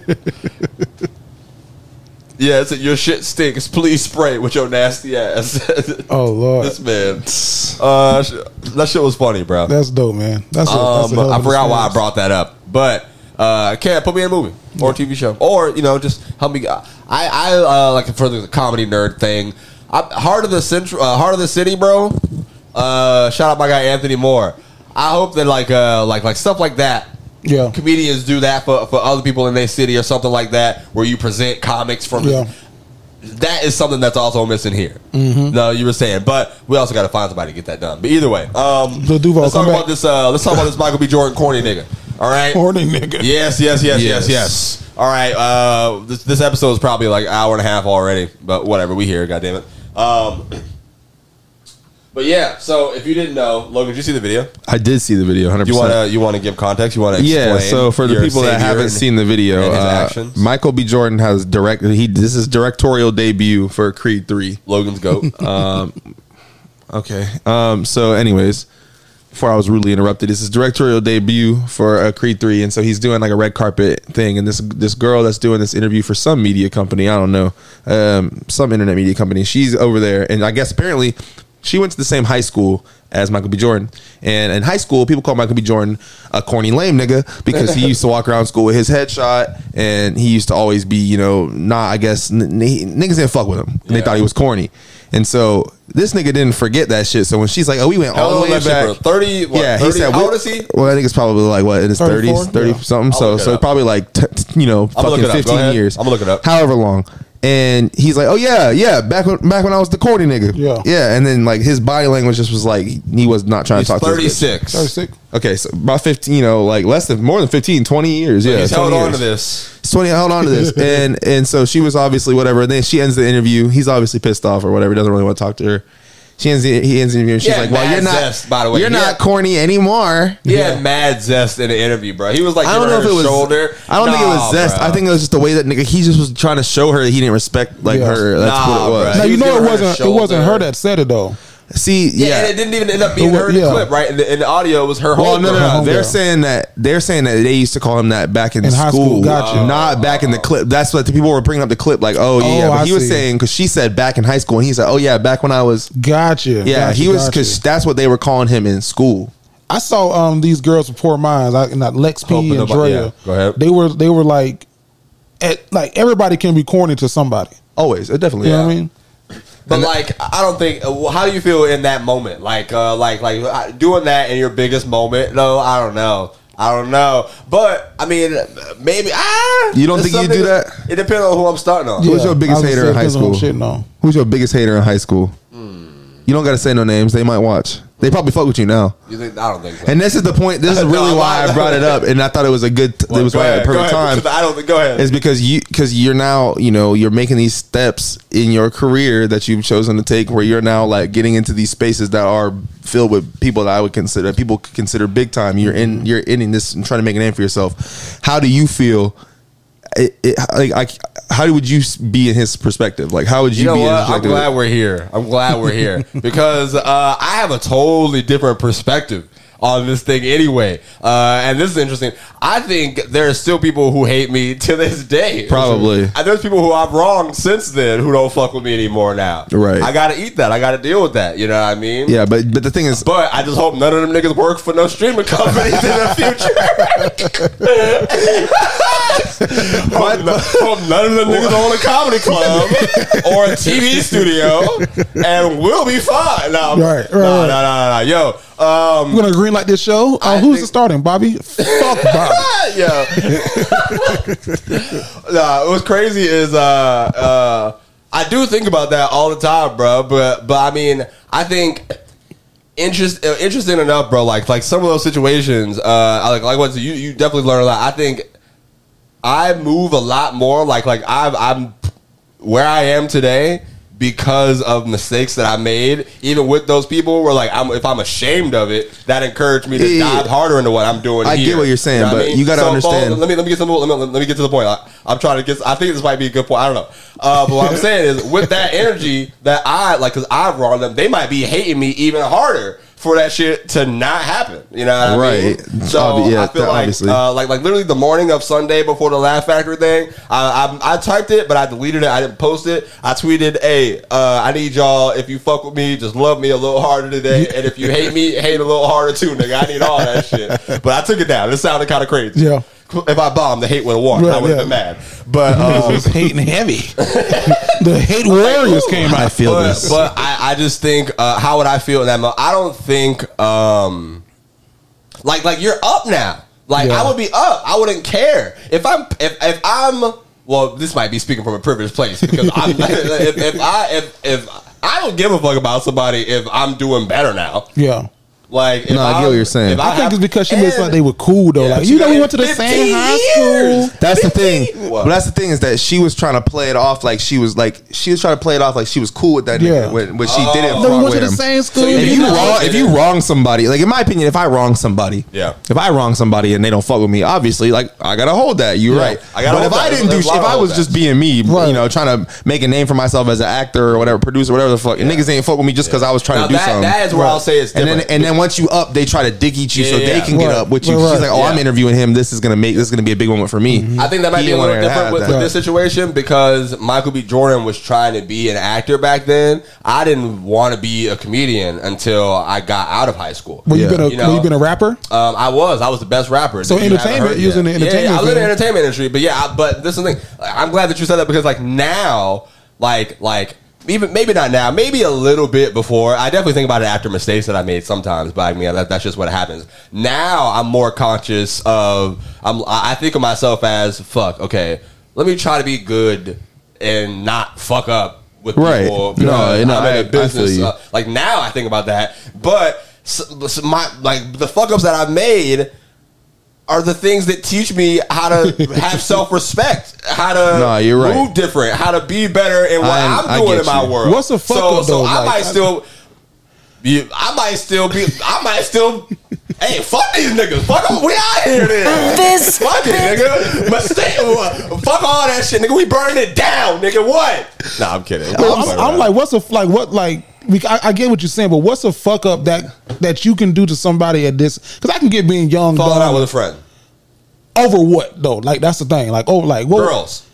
Yeah, it's a, your shit stinks. Please spray with your nasty ass. Oh lord, this man. Uh, that shit was funny, bro. that's dope, man. That's, a, Um, hell I forgot why I brought that up, but uh, can't put me in a movie or a TV show, or you know, just help me. I I uh, like for the comedy nerd thing. I, Heart of the Central, uh, Hart of the City, bro. Uh, shout out my guy Anthony Moore. I hope that like uh like like stuff like that. Yeah. comedians do that for, for other people in their city or something like that, where you present comics from. Yeah. That is something that's also missing here. Mm-hmm. No, you were saying, but we also got to find somebody to get that done. But either way, um, Lil Duval, let's talk about back. this. Uh, let's talk about this Michael B. Jordan corny nigga. All right. Horny nigga. Yes, yes, yes, yes, Yes. yes. All right. Uh, this, this episode is probably like an hour and a half already, but whatever. We here. God damn it. Um, but yeah. So if you didn't know, Logan, did you see the video? I did see the video. Hundred You want percent. to you want to give context? You want to Yeah. So for the people that haven't seen the video, and his uh, actions? Michael B. Jordan has direct. He this is directorial debut for Creed Three. Logan's goat. Okay. Um. So, anyways, before I was rudely interrupted, this is directorial debut for uh, Creed Three, and so he's doing like a red carpet thing, and this this girl that's doing this interview for some media company, I don't know, um, some internet media company. She's over there, and I guess apparently she went to the same high school as Michael B. Jordan, and in high school, people call Michael B. Jordan a corny lame nigga because he used to walk around school with his headshot, and he used to always be, you know, not. I guess n- n- niggas didn't fuck with him. And They thought he was corny. And so this nigga didn't forget that shit. So when she's like, "Oh, we went How all the way back," bro? 30? What, yeah, 30? he said, How old is he? Well, I think it's probably like what in his 34? thirties, thirty Yeah. something. I'll So so probably like t- t- you know I'ma fucking it up. Go fifteen years. I'ma look it up. However long. And he's like, "Oh yeah, yeah, back when back when I was the corny nigga, Yeah. yeah." And then like his body language just was like he was not trying He's to talk to this 36. 36. Okay, so about 15, you know, like less than more than 15, 20 years. Yeah, He's 20 held on to this. He's 20 held on to this. and and so she was obviously whatever. And then she ends the interview. He's obviously pissed off or whatever. Doesn't really want to talk to her. She ends the, he ends the interview and she's Yeah, like, "Well, you're not zest, by the way. You're He not had- corny anymore." He had mad zest in the interview, bro. He was like, I don't know if it was shoulder. I don't think it was zest. bro. I think it was just the way that nigga he just was trying to show her that he didn't respect like Yeah. her. That's Nah, what it was. bruh. Now you know it wasn't it wasn't her that said it though. See, Yeah, yeah. and it didn't even end up being It her in the yeah. clip, right? In the, in the audio, was her Well, home. no, no, no. They're saying that they're saying that they used to call him that back in, In high school, school, gotcha. not back in the clip. That's what the people were bringing up the clip, like, oh yeah. Oh, but I he was see. saying because she said back in high school, and he said, oh yeah, back when I was, Gotcha. yeah, gotcha, he was gotcha. because that's what they were calling him in school. I saw um these girls with poor minds, like not Lex P Hoping and nobody- Drea. yeah, go ahead. They were they were like, at like everybody can be corny to somebody. Always, it definitely. You know what I mean? But like, I don't think. uh, How do you feel in that moment? Like, uh, like, like uh, doing that in your biggest moment? No, I don't know. I don't know. But I mean, maybe. Ah, You don't think you do that? It depends on who I'm starting on. Who's your biggest hater in high depends on who school? I'm. Who's your biggest hater in high school? You don't got to say no names. They might watch. They probably fuck with you now. You think? I don't think so. And this is the point. This is No, really why why- I brought it up, and I thought it was a good. It was go at ahead, the go perfect ahead, time. because I don't think. Go ahead. is because you because you're now you know you're making these steps in your career that you've chosen to take where you're now like getting into these spaces that are filled with people that I would consider people could consider big time. You're in you're in this and trying to make a name for yourself. How do you feel? It, it, like, I, how would you be in his perspective? Like, how would you, You know be? in his what? I'm glad we're here. I'm glad we're here because uh, I have a totally different perspective on this thing anyway. Uh, and this is interesting. I think there are still people who hate me to this day. Probably. And there's people who I've wronged since then who don't fuck with me anymore now. Right. I got to eat that. I got to deal with that. You know what I mean? yeah, but but the thing is, But I just hope none of them niggas work for no streaming companies in the future. hope, no- hope none of them niggas own a comedy club or a TV studio, and we'll be fine. No, Right, right, no, no, no, no, no. Yo, um, We're gonna green light this show. Uh, who's think- the starting? Bobby. Fuck Bobby. yeah. nah, what's crazy is uh uh I do think about that all the time, bro. But but I mean, I think interest uh, interesting enough, bro. Like like some of those situations, uh, I like like what you you definitely learn a lot. I think I move a lot more. Like like I've, I'm where I am today because of mistakes that I made. Even with those people, where like I'm, if I'm ashamed of it, that encouraged me to Yeah, dive yeah. harder into what I'm doing. I get what you're saying, what but you gotta Paul, understand- let me let me get some. Let me, let me get to the point. I, I'm trying to get. I think this might be a good point. I don't know. Uh, but what I'm saying is, with that energy that I like, because I've wronged them, they might be hating me even harder for that shit to not happen. You know what I mean? Right. So Obvi- yeah, I feel that- like, uh, like, like literally the morning of Sunday before the Laugh Factory thing, I, I, I typed it, but I deleted it. I didn't post it. I tweeted, "Hey, uh, I need y'all. If you fuck with me, just love me a little harder today, and if you hate me, hate a little harder too, nigga. I need all that shit." But I took it down. It sounded kind of crazy. Yeah. If I bombed, the hate would have won. I would have yeah. been mad. But Niggas um, was hating heavy. the hate warriors came out. I feel but, this. but I, I just think uh, how would I feel in that moment? I don't think um like like you're up now. Like Yeah. I would be up. I wouldn't care if I'm if if I'm well. This might be speaking from a privileged place because I'm if, if I if if I don't give a fuck about somebody if I'm doing better now. Yeah. Like if No, I get I'm- what you're saying. if I, think it's because she looks like they were cool though. Yeah, like you know, we went to the 15 same high years. school. That's the thing. What? But that's the thing is that she was trying to play it off like she was like she was trying to play it off like she was cool with that Yeah. nigga when, when she did it. Oh. Then we went to the him. same school. So If you you know- wrong, if you wrong somebody, like in my opinion, if I wrong somebody, Yeah. if I wrong somebody and they don't fuck with me, obviously, like I gotta hold that. You're Yeah. right. I gotta but if hold I didn't do, There's shit, a lot if I was just being me, Right. you know, trying to make a name for myself as an actor or whatever, producer, whatever the fuck, and niggas ain't fuck with me just because I was trying to do that, something. that is where I'll say it's and different. and then once you up, they try to dig eat you so Yeah, they yeah. can get Right. up with you. Right, She's right. like, oh, I'm Yeah. interviewing him. This is gonna make this is gonna be a big moment for me. I think that might He be a didn't little want her to different have with, that. with this situation because Michael B. Jordan was trying to be an actor back then. I didn't want to be a comedian until I got out of high school. Were you Yeah. been a You know, were you been a rapper? Um, I was. I was the best rapper. So that you haven't entertainment, heard you was yet. in the Yeah, Yeah, entertainment I was in the field. entertainment industry, but yeah. I, but this is the thing. I'm glad that you said that because like now, like like even maybe not now, maybe a little bit before. I definitely think about it after mistakes that I made sometimes, but I mean that, that's just what happens. Now I'm more conscious of. I'm. I think of myself as fuck. Okay, let me try to be good and not fuck up with Right. people. No, no, I'm in a business. feel you. uh, like now, I think about that, but s s- my like the fuck ups that I've made are the things that teach me how to have self respect, how to Nah, you're right. move different, how to be better in what I'm- I'm, doing in my you. world. What's a fuck so, up, So though? I Like, might I- still. You, I might still be. I might still. hey, fuck these niggas. Fuck them. We out here then. This Fuck it, nigga. Mistake. Uh, fuck all that shit, nigga. We burning it down, nigga. What? Nah, I'm kidding. Well, I'm, I'm like, what's a like what like? We, I, I get what you're saying, but what's a fuck up that that you can do to somebody at this? Because I can get being young, falling out with a friend. over what though? Like that's the thing. Like oh, like what? Girls.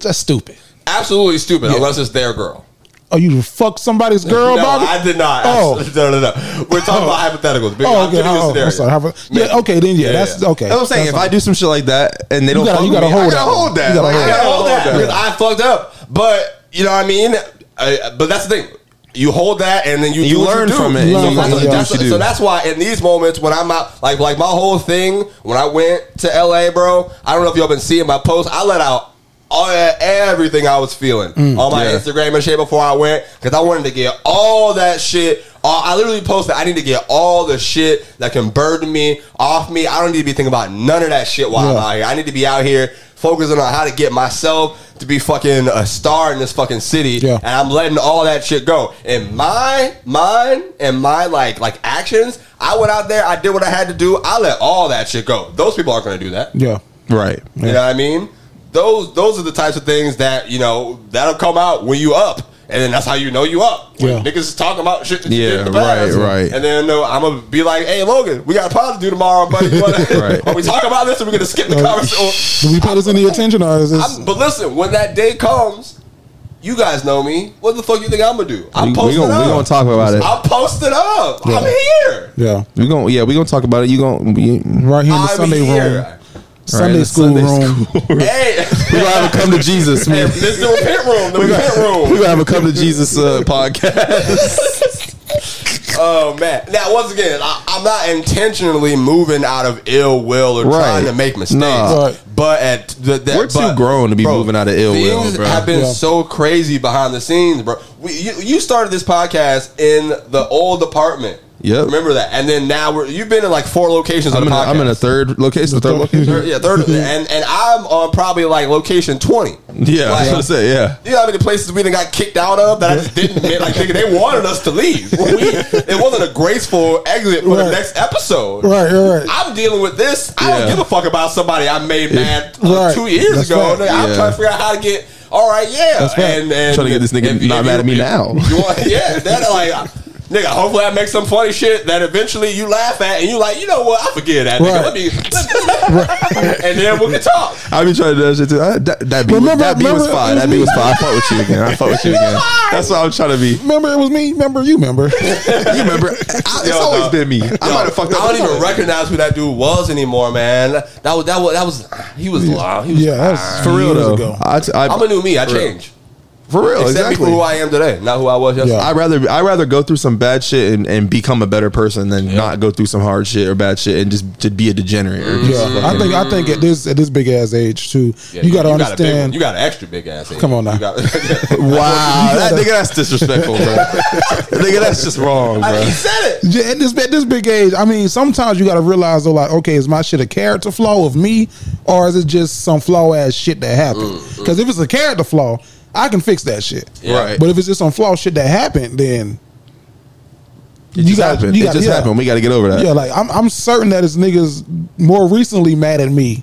That's stupid. Absolutely stupid Yeah. unless it's their girl. Oh, you fuck somebody's girl? no, Bobby? I did not. Oh. no, no, no. We're talking about oh. hypotheticals. Big- Oh, I'm okay. giving you a Oh, scenario. I'm sorry. Have a- yeah, okay, then yeah, Yeah, that's yeah. okay. That's I'm saying. That's If I do some shit like that and they don't, gotta- fuck you gotta me, hold I that gotta one. hold that. You gotta Like, hold I I gotta gotta hold that hold because I fucked up. But you know what I mean. I, but that's the thing. You hold that, and then you You learn you from it, and So you- that's- and that's- you do. So that's why in these moments when I'm out, like like my whole thing when I went to LA, bro. I don't know if y'all been seeing my posts. I let out all everything I was feeling mm, on my Yeah. Instagram and shit before I went because I wanted to get all that shit. All, I literally posted. I need to get all the shit that can burden me off me. I don't need to be thinking about none of that shit while I'm out here. I need to be out here focusing on how to get myself to be fucking a star in this fucking city. Yeah. And I'm letting all that shit go. In my mind and my like like actions, I went out there, I did what I had to do. I let all that shit go. Those people aren't gonna do that. yeah. Right. You know what I mean? Those those are the types of things that, you know, that'll come out when you up. And then that's how you know you up. When Yeah. niggas is talking about shit that you Yeah, did in the past. right, right. And then no, I'm gonna be like, hey Logan, we got a pod to do tomorrow, buddy. Wanna- Right. Are we talking about this or we gonna skip the Uh, conversation? Do we pay this any attention or is this? I'm, but listen, when that day comes, you guys know me. What the fuck you think I'm gonna do? I'm We, we posting gonna up. we gonna talk about it. I'm posting up. Yeah. I'm here. yeah, We gonna yeah we gonna talk about it. You gonna we, right here in the I'm Sunday here. room, Sunday the school Sunday room. Hey, we gonna have a come to Jesus. hey, Man. this is the repent room. The We repent gonna, we room. gonna have a come to Jesus uh, podcast. Oh man. Now once again, I, I'm not intentionally moving out of ill will or trying to make mistakes. Nah. Right. But at the, that, We're too grown to be moving out of ill will, things bro. have been Yeah. so crazy behind the scenes, bro. We, you, you started this podcast in the old apartment. Yep. Remember that. And then now we're you've been in like four locations I'm on in, the a, podcast. I'm in a third location. Third location. Third- yeah, third, and and I'm on probably like location twenty. Yeah, I was Like, gonna say yeah. You know how many places we done got kicked out of that I just didn't admit? Like, nigga, they wanted us to leave. We, it wasn't a graceful exit for the next episode. Right, right, right. I'm dealing with this. I Yeah. don't give a fuck about somebody I made mad uh, Right. two years That's ago. right. I'm Yeah. trying to figure out how to get. All right, yeah, That's right. and, and Trying to get this nigga not mad at me now. You want, yeah, that like. Nigga, hopefully I make some funny shit that eventually you laugh at and you like, you know what? I forget that. Nigga. Right. Let me, and then we can talk. I be trying to do that shit too. I, that that beat, Remember- that beat was fine. That beat was fine. I fought with you again. I fought with you again. That's what I'm trying to be. Remember, it was me. Remember, you remember. You remember? I, it's Yo, always dog. been me. I might have fucked up. I don't before. even recognize who that dude was anymore, man. That was that was that was he was loud. He was Yeah, that was For real though. ago. I, I, I'm a new me. I For real. Changed. For real, Accept me exactly. for who I am today, not who I was yesterday. Yeah. I'd rather I rather go through some bad shit and, and become a better person than not go through some hard shit or bad shit and just to be a degenerate. or just Yeah, I think I think at this at this big ass age too, Yeah, you got to a big- understand. you got an extra big ass. head. Come on now. You got- Wow, that nigga, that's disrespectful, bro. nigga, that's just wrong, I- he said it. At this at this big age, I mean, sometimes you got to realize though, like, okay, is my shit a character flaw of me, or is it just some flaw ass shit that happened? Mm, Because if it's a character flaw, I can fix that shit. Yeah. Right. But if it's just some flaw shit that happened, then It just gotta- happened. you it gotta- just yeah. happened. We got to get over that. yeah, like I'm I'm certain that it's niggas more recently mad at me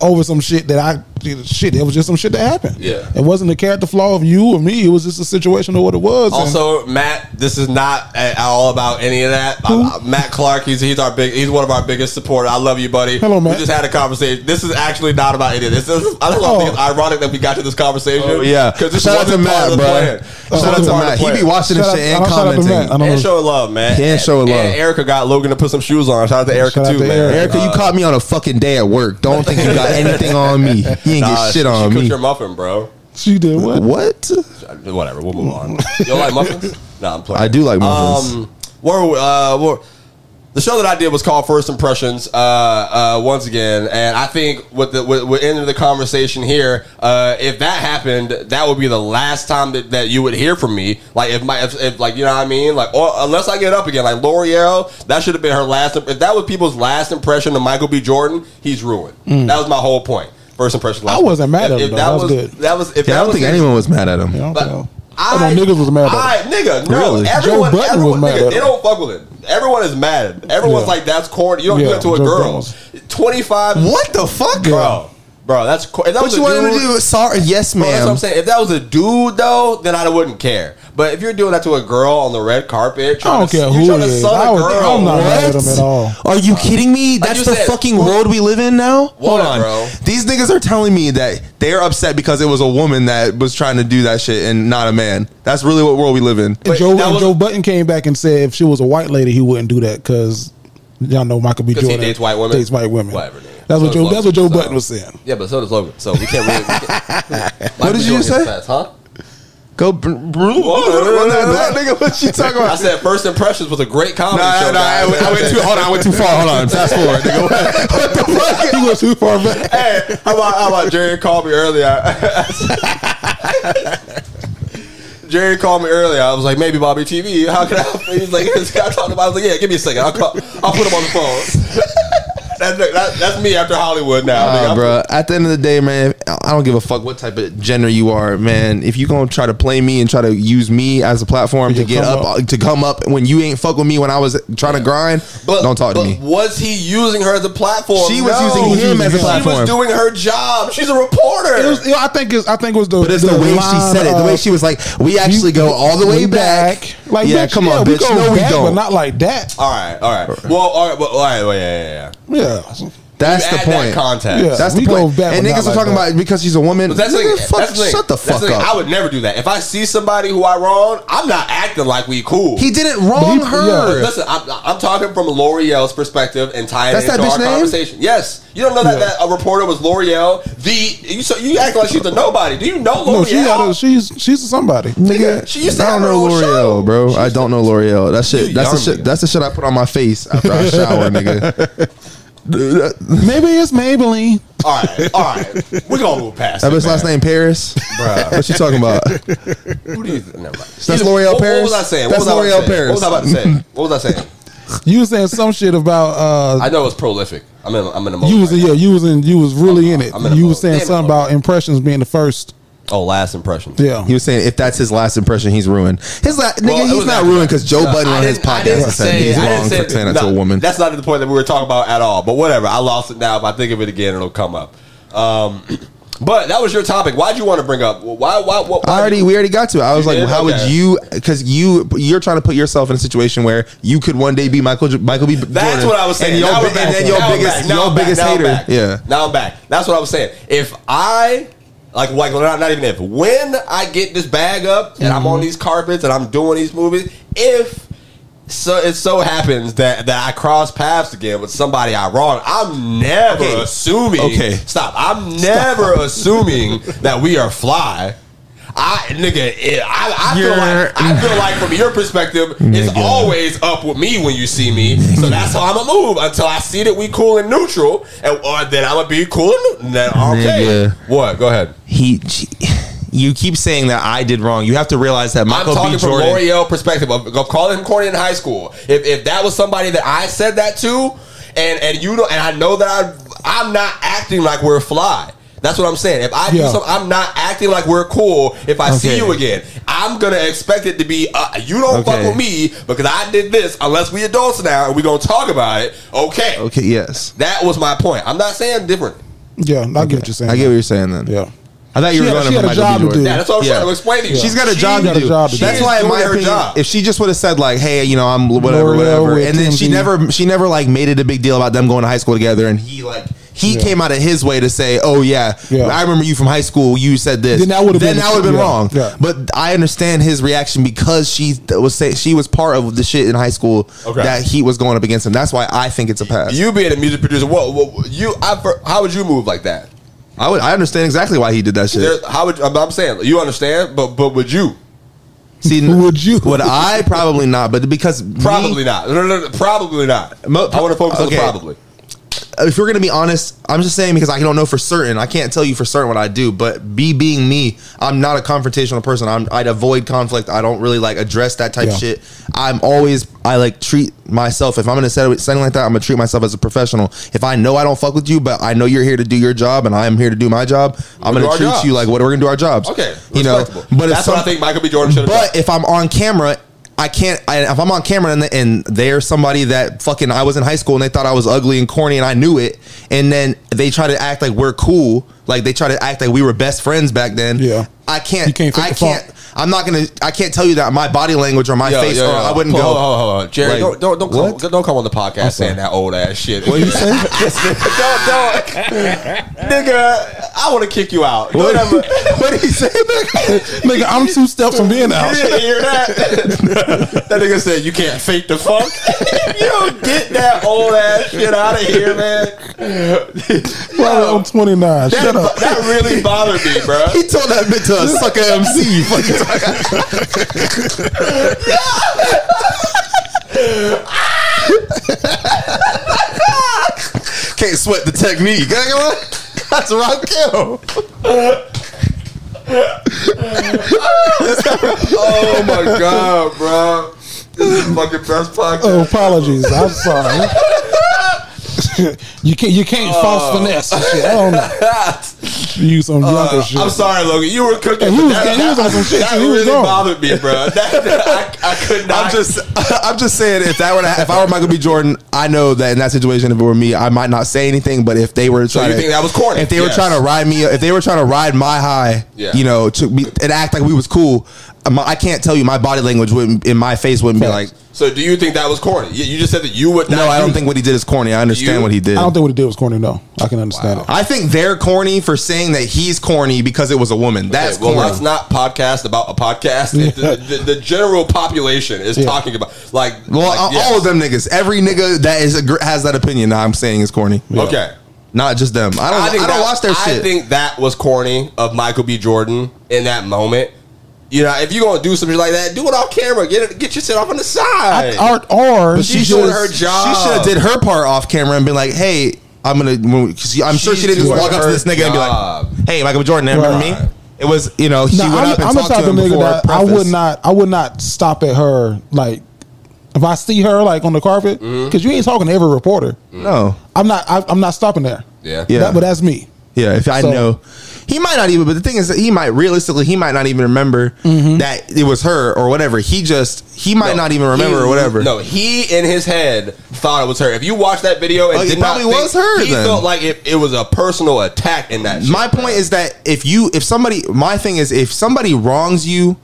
over some shit that I shit. It was just some shit that happened. Yeah. it wasn't a character flaw of you or me. It was just a situation of what it was. and- Also, Matt, this is not at all about any of that. Uh, Matt Clark, he's he's our big, he's one of our biggest supporters. I love you, buddy. Hello, Matt. We just had a conversation. This is actually not about any of this. this is, I don't. Oh. think it's ironic that we got to this conversation. Oh, yeah. because this Shout out wasn't to Matt, bro. plan. Oh, Shout out to Matt. He be watching this shit and shout out to commenting. I don't know. And showing love, man. And showing love. And Erica got Logan to put some shoes on. Shout out to Erica Shout too, to man. Erica. Erica, you caught me on a fucking day at work. Don't think you got anything on me. You ain't Nah, get she, shit on she cooked me. your muffin, bro. She did what? What? Whatever. We'll move on. you don't like muffins? No, I'm playing. I do like muffins. Um, where, uh, where, the show that I did was called First Impressions. Uh, uh, once again, and I think with the with, with end of the conversation here, uh, if that happened, that would be the last time that, that you would hear from me. Like if my if, if like you know what I mean, like or unless I get up again, like L'Oreal, that should have been her last. If that was people's last impression of Michael B. Jordan, he's ruined. That was my whole point. First impression. last I wasn't mad If- at him, if though. that That was was good. That was. If Yeah, I don't was think his- anyone was mad at him. You know, but so- oh, I, I know niggas was mad at him. I, nigga, no. Really? Everyone, Joe Budden everyone, was mad nigga, at they him. don't fuck with it. Everyone is mad. Everyone's Yeah. like, that's corny. You don't do Yeah, that to a Joe Budden girl. was- 25. What the fuck, Bro. Bro, that's cor- if that What was you a want him to dude- do? Sorry, yes, Bro, that's what I'm ma'am. saying. If that was a dude, though, then I wouldn't care. But if you're doing that to a girl on the red carpet, I don't to, care you're who trying it to is. sun I a was, girl. I'm not mad at What? him at all. Are you kidding me? That's you the said- fucking world we live in now. Hold on, bro? These niggas are telling me that they're upset because it was a woman that was trying to do that shit and not a man. That's really what world we live in. And Joe, was- Joe Budden came back and said if she was a white lady, he wouldn't do that because y'all know Michael B. 'Cause he Jordan dates white women? Dates white women. Whatever, nigga. That's what Joe. does That's what Joe Logan, so- Budden was saying. Yeah, but so does Logan. So we can't really. We can't, What did you just say? Fast, huh? Go, br- br- run that back, nigga. What you talking about? I said First Impressions was a great comedy Nah, show. nah, I, went- I went too. Hold on, I went too far. Hold on, fast forward, nigga. What, what the fuck? He went too far back. hey, how about how about Jerry called me earlier? Jerry called me earlier. I was like, maybe Bobby TV. How can I? He's like, this guy talking about. I was like, yeah, give me a second. I'll call. I'll put him on the phone. That's, that, that's me after Hollywood now. Nah, bro. At the end of the day, man, I don't give a fuck what type of gender you are, man. If you gonna try to play me and try to use me as a platform to get up, up. to come up when you ain't fuck with me when I was trying to grind, But, don't talk to me. Was he using her as a platform? She was No. using him as a platform. She was doing her job. She's a reporter. It was, I think it's. I think it was the. But it's the, way she said it. The way she was like, "We actually go all the way back." Like, yeah, bitch, come on, we bitch. go No, we back, don't. but not like that. all right, all right. Well, all right, well, all right. Well, yeah, yeah, yeah. Yeah, That's You the add that point. context. Yeah. That's the We point. go back, and but niggas not are like talking that. about because she's a woman. But that's the Nigga, thing. fuck, that's the thing. shut the That's fuck thing. up. I would never do that. If I see somebody who I wrong, I'm not acting like we cool. he didn't wrong he- her. yeah. Listen, I'm, I'm talking from L'Oreal's perspective and tying That's it into that bitch our name? conversation. Yes, you don't know that, Yeah. that a reporter was L'Oreal. The you so you act like she's a nobody. Do you know L'Oreal? no, she got a, she's she's a somebody. Nigga, She used to I don't have her know own L'Oreal, show. bro. I don't know L'Oreal. That shit. You That's the young shit. nigga. That's the shit I put on my face after I shower, nigga. Maybe it's Maybelline. all right, all right. We're gonna move past. That it, bitch last name Paris. Bruh. What you talking about? Who do you? Never mind. That's L'Oreal what, Paris? What was I saying? That's what was I about to L'Oreal? Paris. What was I about to say? What was I saying? You were saying some shit about uh I know it's prolific. I'm in. I'm in the mode. you was right yeah you was in you was really in it. You was saying something about impressions being the first. Oh, last impression. Yeah, He was saying if that's his last impression, he's ruined. His last Well, nigga, he's not after ruined because Joe No, Budden on his didn't- podcast didn't said say- he's I wrong say- for saying that to a woman. That's not the point that we were talking about at all. But whatever, I lost it now. If I think of it again, it'll come up. Um, but that was your topic. Why'd you want to bring up? Why? Why? why, why I already, we already got to it. I was like, did? how would you? Because you, you're trying to put yourself in a situation where you could one day be Michael, Michael B. That's Jordan, what I was saying. And, your, Now we're bi- back. and then your Now I'm biggest, back. Now your I'm back. biggest Now I'm hater. back. Yeah. Now I'm back. That's what I was saying. If I like, like not, not even if when I get this bag up and I'm Mm-hmm. on these carpets and I'm doing these movies, if so it so happens that that I cross paths again with somebody I wrong, I'm never Okay. assuming. Okay. stop. I'm never assuming that we are fly. I nigga, it, I, I feel like I feel like from your perspective, it's Nigga. always up with me when you see me. So that's how I'm gonna move until I see that we cool and neutral, and or then I'm gonna be cool and neutral. Then okay, Nigga. what? Go ahead. He, you keep saying that I did wrong. You have to realize that Michael I'm talking B. from. L'Oreal perspective of, of calling him corny in high school. If, if that was somebody that I said that to, and and you know, and I know that I I'm not acting like we're fly. That's what I'm saying. If I do Yeah. something, I'm not acting like we're cool. If I see you again, I'm gonna expect it to be uh, you don't fuck with me because I did this. Unless we adults now and we gonna talk about it. Okay. Okay, yes, That was my point. I'm not saying different. yeah. I get what you're saying. I get what you're saying. Then, Yeah, I thought you She were going she to had a job to do. Yeah, that's what I'm trying to explain to you. She's got a She- job to got a do. job to she do. That's why, in doing my her opinion, job. if she just would have said like, "Hey, you know, I'm whatever, L'Oreal whatever," and then she never, she never like made it a big deal about them going to high school together, and he like. He Yeah. came out of his way to say, "Oh yeah, Yeah. I remember you from high school. You said this." Then that would've been- that been yeah, wrong. yeah. But I understand his reaction because she was say she was part of the shit in high school Okay. that he was going up against him. That's why I think it's a pass. you being a music producer, what, what you? I, how would you move like that? I would, I understand exactly why he did that shit. There, how would I'm, I'm saying you understand, but but would you? See, Would you? Would I? Probably not. But because me- Probably not. No, no, no, probably not. Mo- I want to focus okay. on the probably. If we're gonna be honest, I'm just saying because I don't know for certain. I can't tell you for certain what I do. But me being me, I'm not a confrontational person. I'm I'd avoid conflict. I don't really like address that type Yeah. of shit. I'm always I like treat myself. If I'm gonna set something like that, I'm gonna treat myself as a professional. If I know I don't fuck with you, but I know you're here to do your job and I am here to do my job, I'm do gonna treat jobs. you like what we're gonna do our jobs. Okay, you know. respectable. But if that's what I think Michael B. Jordan should but done. if I'm on camera, I can't. I, if I'm on camera and, and there's somebody that fucking I was in high school and they thought I was ugly and corny and I knew it, and then they try to act like we're cool, like they try to act like we were best friends back then. Yeah. I can't. You can't I can't. Funk. I'm not gonna. I can't tell you that my body language or my Yo, face. yo, or yo. I wouldn't hold, go. Hold, hold, hold. Jerry, Like, don't don't don't what? come, don't come on the podcast saying that old ass shit. What are you say? don't don't, nigga. I want to kick you out. Don't ever- what did he say? Nigga, I'm two steps from being out. You didn't hear that? that nigga said you can't fake the funk. you don't get that old ass shit out of here, man. Well, I'm 29. That, Shut up. that really bothered me, bro. he told that bitch to suck a sucker MC. Fucking Can't sweat the technique. That's a Rakim. Oh my god, bro. This is the fucking best podcast. Oh, apologies. I'm sorry. You can't you can't false finesse and shit. I don't know. Use some younger shit. Uh, I'm sorry, Logan. You were cooking. And he was- that, and he was that- some shit, That. He really gone. bothered me, bro. That, that- I, I could not. I'm just, I'm just saying, if that were, to, if I were Michael B. Jordan, I know that in that situation, if it were me, I might not say anything. But if they were trying you to, think that was corny? If they were trying to ride me, if they were trying to ride my high, Yeah. you know, to be and act like we was cool, I can't tell you my body language wouldn't in my face wouldn't be like. So, do you think that was corny? You, you just said that you would. Not No, I don't think what he did is corny. I understand You- what he did. I don't think what he did was corny. No, I can understand it. I think they're corny for saying that he's corny because it was a woman. That's Okay, well, corny. let's not podcast about a podcast. The, the, the general population is Yeah. talking about like. well, like, all- yes. all of them niggas, every nigga that is agr- has that opinion. I'm saying is corny. Okay. Not just them. I don't. I, don't that, watch their shit. I shit. think that was corny of Michael B. Jordan in that moment. You know, if you're gonna do something like that, do it off camera. Get it, get yourself on the side. Or, or But she she's doing her job. She should have did her part off camera and been like, "Hey, I'm gonna." Cause I'm sure she didn't just walk up to this nigga and be like, "Hey, Michael B. Jordan, remember Right. me?" It was, you know, she No, went I'm, up and I'm talked to type of him nigga before. that I would not. I would not stop at her like if I see her like on the carpet Mm-hmm. because you ain't talking to every reporter. No, I'm not. I, I'm not stopping there. yeah, Yeah. That- but that's me. Yeah. If I So- know, he might not even. But the thing is that he might realistically, he might not even remember Mm-hmm. that it was her or whatever. He just he might No, not even remember he- or whatever. No, he in his head thought it was her. If you watch that video and Oh, it did not probably think- was her he then. felt like it, it was a personal attack in that. Shit, my point is that if you if somebody my thing is if somebody wrongs you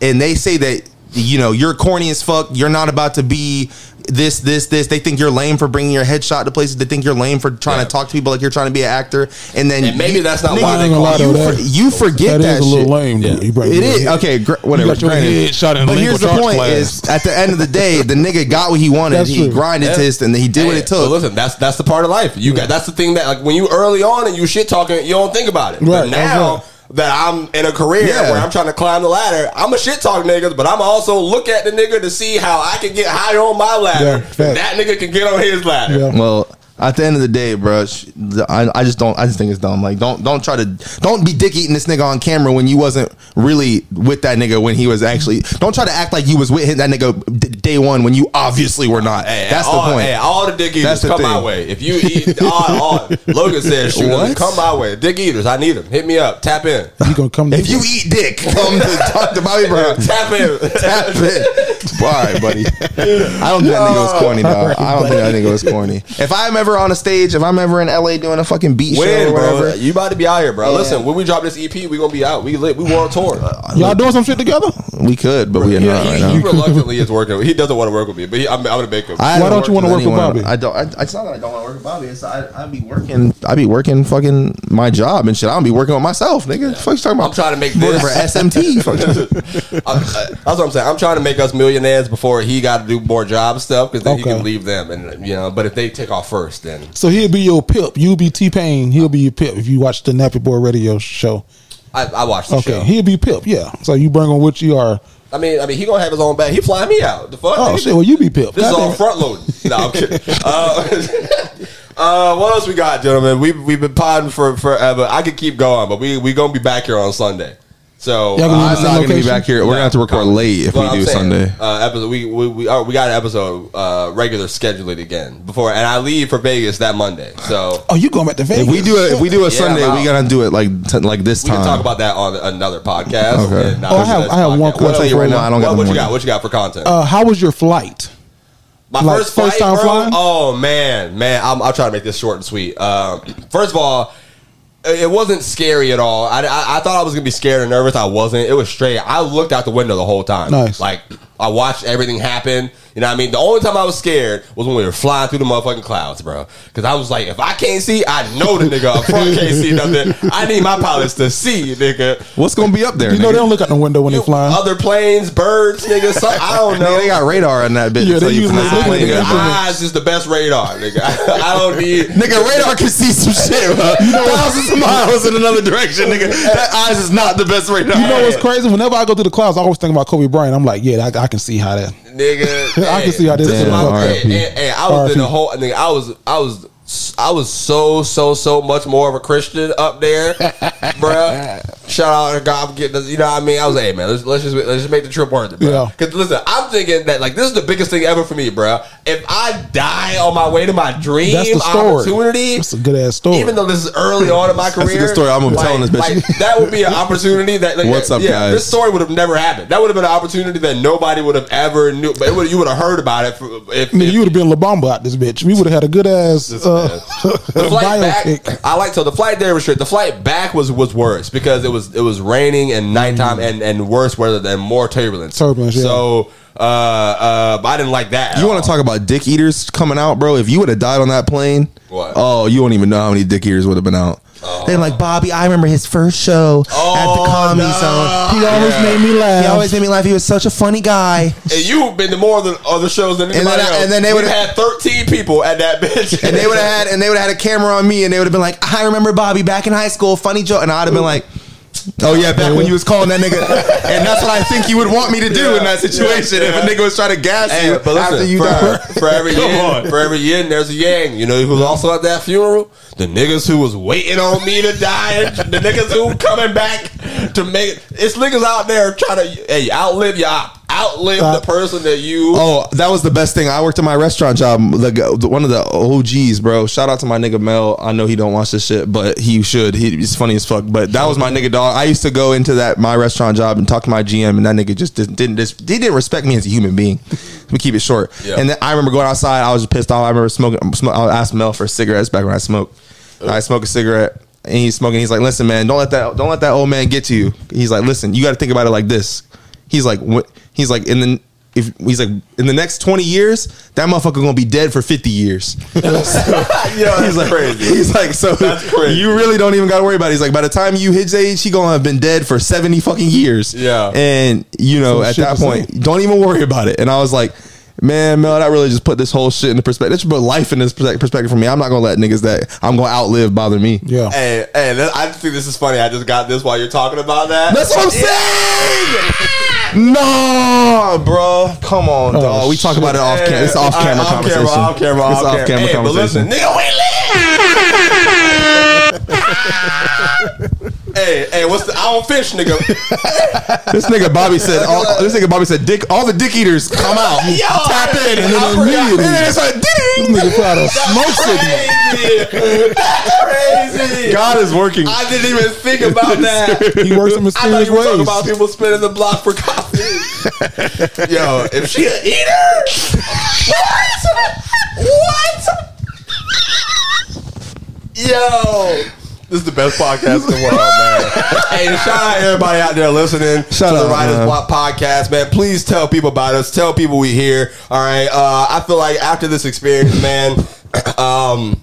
and they say that you know you're corny as fuck you're not about to be this this this they think you're lame for bringing your headshot to places they think you're lame for trying Yeah. to talk to people like you're trying to be an actor and then And maybe you- that's not nigga, why they I gonna call you. you, that- for, you forget That that, is a little shit. lame. Yeah. You break It your is head. okay. Gr- whatever. got your granted. head shot in but here's the point: class. is at the end of the day, the nigga got what he wanted. That's he true. grinded Yeah. his, and he did what it took. But listen, that's that's the part of life. You got that's the thing that like when you early on and you shit talking, you don't think about it. But now that's that I'm in a career Yeah. where I'm trying to climb the ladder, I'm a shit talk niggas, but I'm also look at the nigga to see how I can get higher on my ladder. Yeah, and that nigga can get on his ladder. Yeah. Well, at the end of the day, bro, sh- I, I just don't. I just think it's dumb. Like, don't don't try to don't be dick eating this nigga on camera when you wasn't really with that nigga when he was actually. Don't try to act like you was with him, that nigga d- day one when you obviously were not. Hey, That's all, the point. Hey, all the dick eaters That's the come my way. If you eat, all, all, Logan said, shoot, What? come my way. Dick eaters, I need them. Hit me up. Tap in. You gonna come? if you eat dick, come to talk to Bobby Brown. Tap in. Tap it. All right, buddy. I don't think that nigga was corny, dog. I don't think that nigga was corny. If I'm ever on a stage, if I'm ever in LA doing a fucking beat show or bro? whatever, You about to be out here, bro. Yeah. Listen, when we drop this EP, we gonna be out. We lit. We world tour. Uh, y'all doing some shit together? we could, but we are Yeah, not right he, now. he reluctantly is working. He doesn't want to work with me, but he, I'm, I'm gonna make him. I Why don't you wanna work with. Bobby? I don't. I, it's not that I don't want to work with Bobby. It's I, I be working. I be working fucking my job and shit. I don't be working with myself, nigga. Fuck you talking about? I'm trying to make working this. for SMT. Fuck. I- I- uh, that's what I'm saying. I'm trying to make us millionaires before he got to do more job stuff because then he Okay. can leave them, and you know. But if they take off first, then So he'll be your pip. You'll be T Pain. He'll be your pip if you watch the Nappy Boy Radio show. I, I watched the Okay, show. he'll be pip. Yeah. So you bring him with you, or I mean, I mean, he gonna have his own bag. He flying me out. The fuck? Oh shit! Well, you be pimped. This is all front loading. No, I'm kidding. Uh, uh, what else we got, gentlemen? We we've been podding for forever. I could keep going, but we we gonna be back here on Sunday. So Y'all gonna uh, I'm not gonna be back here. We're gonna have to record late if Well, we I'm do saying, Sunday. Uh, episode we we we, uh, we got an episode uh, regular scheduling again before, and I leave for Vegas that Monday. So Oh, you going back to Vegas? If we do it, if we do a Yeah, Sunday, we out. gotta do it like t- like this we time. We can talk about that on another podcast. Okay. and not Oh, I have- I have one podcast. question What tell you right now, I don't got what, the what you got? What you got for content? Uh, how was your flight? My Like, first, first flight, time bro, flying? Oh man, man, I'm, I'll try to make this short and sweet. Um, first of all, it wasn't scary at all. I, I, I thought I was gonna be scared and nervous. I wasn't. It was straight. I looked out the window the whole time. Nice. Like I watched everything happen. You know what I mean? The only time I was scared was when we were flying through the motherfucking clouds, bro. Because I was like, if I can't see, I know the nigga up front can't see nothing. I need my pilots to see, nigga. What's gonna be up there? You know nigga? they don't look out the window when they flying. Other planes, birds, nigga. Some, I don't know. They got radar in that bitch. Yeah, to tell they you use from like the this plane. nigga. Nigga, eyes is the best radar, nigga. I don't need. Nigga, radar can see some shit, bro. You know Thousands of miles in another direction, nigga. That eyes is not the best radar. You know what's crazy? Whenever I go through the clouds, I always think about Kobe Bryant. I'm like, yeah, I, I can see how that. nigga. I can see how this is is. Damn, hey, hey, hey, I was in the whole. Nigga, I was, I was, I was so, so, so much more of a Christian up there, bruh. Shout out to God for getting us. You know what I mean? I was, hey man, let's, let's just let's just make the trip worth it, bro. Yeah. Because listen, I'm thinking that like this is the biggest thing ever for me, bruh. If I die on my way to my dream That's the story. opportunity, That's a good ass story. even though this is early on in my career, That's a good story. I'm gonna be telling this bitch. Like, that would be an opportunity that. Like, What's up, yeah, guys? This story would have never happened. That would have been an opportunity that nobody would have ever knew. But it you would have heard about it. For, if, Nigga, if- you would have been La Bamba out this bitch. We would have had a good ass uh, the flight biopic. back, I like so the flight there was straight. The flight back was was worse because it was it was raining and nighttime and and worse weather than more turbulence. Turbulence, yeah. So uh uh, but I didn't like that. You want to talk about dick eaters coming out, bro? If you would have died on that plane, What? Oh, you won't even know how many dick eaters would have been out. They're like Bobby. I remember his first show at the Oh, Comedy no. Zone. He always Yeah. made me laugh. He always made me laugh. He was such a funny guy. And you've been to more than other shows than then anybody I- else. and then they would've- had thirteen people at that bitch, And they would have had and they would have had a camera on me and they would have been like, I remember Bobby back in high school, funny joke. And I'd have been like, Oh yeah, back when you was calling that nigga. And that's what I think you would want me to do in that situation. If a nigga was trying to gas Hey, you but listen, after you for, died. for every yin, for every yin, there's a yang. You know who was also at that funeral? The niggas who was waiting on me to die. The niggas who coming back to make it's niggas out there trying to hey outlive your op, outlive the uh, person that you. Oh, that was the best thing. I worked in my restaurant job. The, one of the OGs, bro. Shout out to my nigga Mel. I know he don't watch this shit, but he should. He, he's funny as fuck. But that was my nigga dog. I used to go into that my restaurant job and talk to my GM, and that nigga just didn't didn't, just, he didn't respect me as a human being. Let me keep it short. Yeah. And then I remember going outside. I was just pissed off. I remember smoking. Smoke, I asked Mel for cigarettes back when I smoked. I smoke a cigarette. And he's smoking. He's like, "Listen, man, don't let that don't let that old man get to you." He's like, "Listen, you got to think about it like this." He's like, wh- he's like, in the if he's like in the next twenty years, that motherfucker gonna be dead for fifty years. you know, that's he's like, crazy. he's like, so That's you really don't even gotta worry about it. He's like, by the time you his age, he gonna have been dead for seventy fucking years. Yeah. and you know, Some at that point, don't even worry about it. And I was like. Man, Mel, that really just put this whole shit into perspective. That should put life in this perspective for me. I'm not gonna let niggas that I'm gonna outlive bother me. Yeah. Hey, hey, that- I think this is funny. I just got this while you're talking about that. That's what I'm saying. no, bro, come on, oh, dog. We talk about it off Hey, camera. It's off camera off conversation. Camera, off camera, It's off off camera. camera Hey, but conversation. listen, nigga, we lit. hey, hey, what's the? I don't fish, nigga. This nigga Bobby said. All, this nigga Bobby said, "Dick, all the dick eaters come out, Yo, tap in, and then immediately, and then it's like, This nigga put out a smoke signal. Crazy. That's crazy. God is working. I didn't even think about that. He works in mysterious I thought you were talking about people spinning the block for coffee. Yo, if she an eater, what? What? Yo, this is the best podcast in the world, man. hey, shout out everybody out there listening Shout to the out, Writers man. Block podcast, man. Please tell people about us. Tell people we here. All right. Uh, I feel like after this experience, man, um,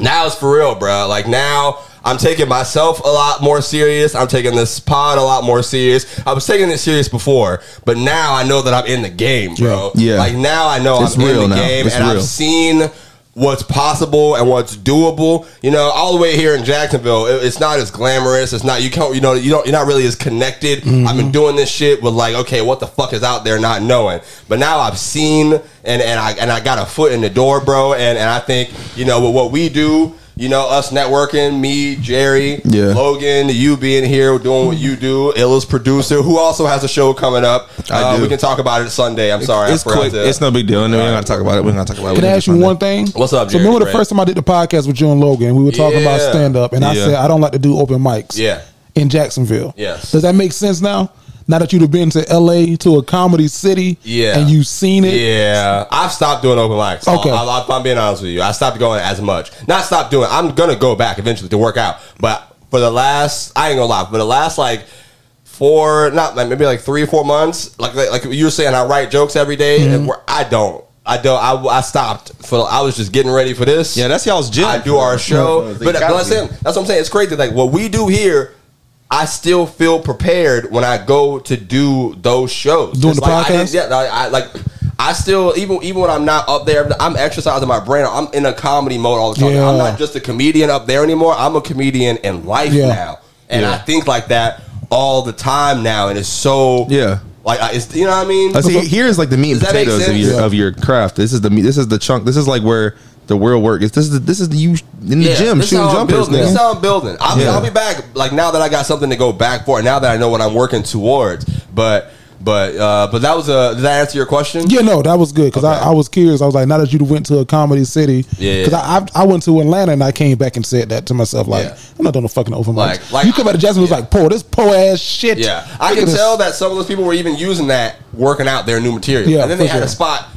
now it's for real, bro. Like now. I'm taking myself a lot more serious. I'm taking this pod a lot more serious. I was taking it serious before, but now I know that I'm in the game, bro. Yeah. Yeah. Like now I know It's I'm in real the now. game, It's and real. I've seen what's possible and what's doable. You know, all the way here in Jacksonville, it- it's not as glamorous. It's not you can't you know you don't you're not really as connected. Mm-hmm. I've been doing this shit with like okay, what the fuck is out there, not knowing. But now I've seen and and I and I got a foot in the door, bro. And and I think you know with what we do. You know, us networking, me, Jerry, Yeah. Logan, you being here, doing what you do, Illa's producer, who also has a show coming up. I Uh, do. We can talk about it Sunday. I'm sorry. It's I quick. to- It's no big deal. No, we ain't gotta talk about it. We're gotta talk about it. Can I ask you one thing? What's up, So Jerry? remember the Ray? first time I did the podcast with you and Logan, we were talking about stand up, and I Yeah. said I don't like to do open mics. Yeah. In Jacksonville. Yes. Does that make sense now? Now that you'd have been to LA to a comedy city, Yeah. and you've seen it, Yeah, I've stopped doing open mics. Okay. I, I, I'm being honest with you. I stopped going as much. Not stopped doing. I'm gonna go back eventually to work out. But for the last, I ain't gonna lie. For the last like four, not like maybe like three or four months, like like, like you were saying, I write jokes every day, Mm-hmm. and where I don't. I don't. I, I stopped for. I was just getting ready for this. Yeah, that's y'all's gym. I do our show, Yeah, but, they but gotta that's, be. that's what I'm saying. It's crazy. Like what we do here, I still feel prepared when I go to do those shows. Doing the like, podcast? didn't- yeah, I, I like. I still even even when I'm not up there, I'm exercising my brain. I'm in a comedy mode all the time. Yeah. I'm not just a comedian up there anymore. I'm a comedian in life Yeah. now, and Yeah. I think like that all the time now. And it's so Yeah. like I- it's you know what I mean. I see. Here's like the meat and Does that potatoes of your Yeah. of your craft. This is the meat. This is the chunk. This is like where the real work is. This is the, this is the you in the Yeah, gym this is shooting how I'm jumpers. building. This is how I'm building. I'll, be, I'll be back. Like now that I got something to go back for, and now that I know what I'm working towards. But but uh, but that was a. Did that answer your question? Yeah, no, that was good because Okay. I, I was curious. I was like, now that you went to a comedy city, Yeah. Because I, I I went to Atlanta and I came back and said that to myself, like, Yeah. I'm not doing a fucking open Like- mic. like- you come out of Jacksonville, yeah. was like, poor this poor ass shit. Yeah, I Look can at this. tell that some of those people were even using that working out their new material. Yeah, and then they had sure. a spot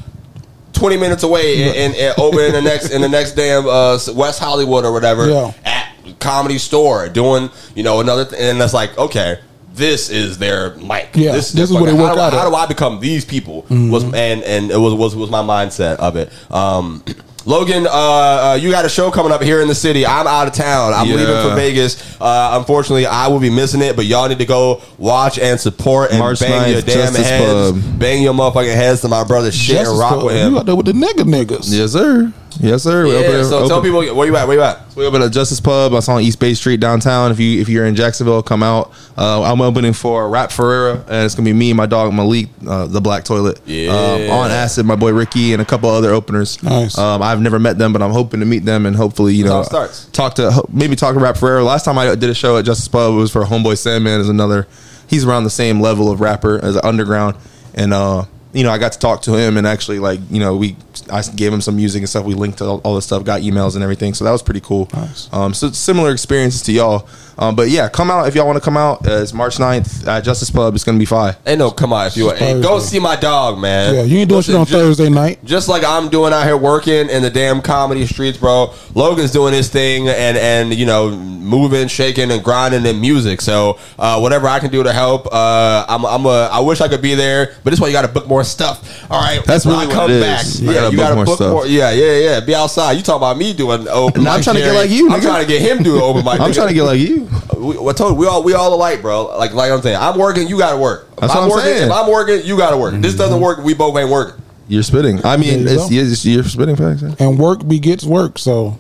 twenty minutes away and, and, and over in the next in the next damn uh, West Hollywood or whatever Yeah. at comedy store doing you know another th- and that's like okay. This is their mic. Yeah, this, this is what they work how, out do, how do I become these people? Was and and it was was was my mindset of it. Um, Logan, uh, uh, you got a show coming up here in the city. I'm out of town. I'm leaving for Vegas. Uh, unfortunately, I will be missing it, but y'all need to go watch and support and March bang your damn Justice heads, Pub. bang your motherfucking heads to my brother shit and rock Club. with him. You him. out there with the nigga niggas. Yes, sir. Yes, sir. We Yeah, open- so tell people where you at. Where you at? We open a Justice Pub. That's on East Bay Street downtown. If you if you're in Jacksonville, come out. Uh, I'm opening for Rap Ferreira, and it's gonna be me, and my dog Malik, uh, the Black Toilet. Yeah. Um, on acid, my boy Ricky, and a couple other openers. Nice. Um, I've never met them, but I'm hoping to meet them and hopefully you know how it starts. talk to maybe talk to Rap Ferreira. Last time I did a show at Justice Pub, it was for Homeboy Sandman. Is another. He's around the same level of rapper as an underground, and uh, you know I got to talk to him and actually like you know we I gave him some music and stuff. We linked to all, all the stuff, got emails and everything, so that was pretty cool. Nice. Um, so similar experiences to y'all. Um, but yeah, come out if y'all want to come out. Uh, it's March 9th at Justice Pub. It's gonna be fine. Ain't no come on if you hey, go see my dog, man. Yeah, you ain't doing shit on just- Thursday night. just like I'm doing out here working in the damn comedy streets, bro. Logan's doing his thing and and you know moving, shaking, and grinding in music. So uh, whatever I can do to help, uh, I'm I'm a. I wish I could be there, but this why you got to book more stuff. All right, That's When really I what come it back. is. Yeah, gotta you got to more book stuff. more. Yeah, yeah, yeah. Be outside. You talking about me doing open? Nah, I'm mic, trying to get like you, I'm nigga. trying to get him doing open mic. I'm nigga. trying to get like you. We, I told you, we all we all alike, bro. Like like I'm saying, I'm working, you got to work. If That's what I'm working, saying. If I'm working, you got to work. This doesn't mm-hmm. work, we both ain't working. You're spitting. I mean, There you it's, go. it's, you're spitting facts. yeah. And work begets work, so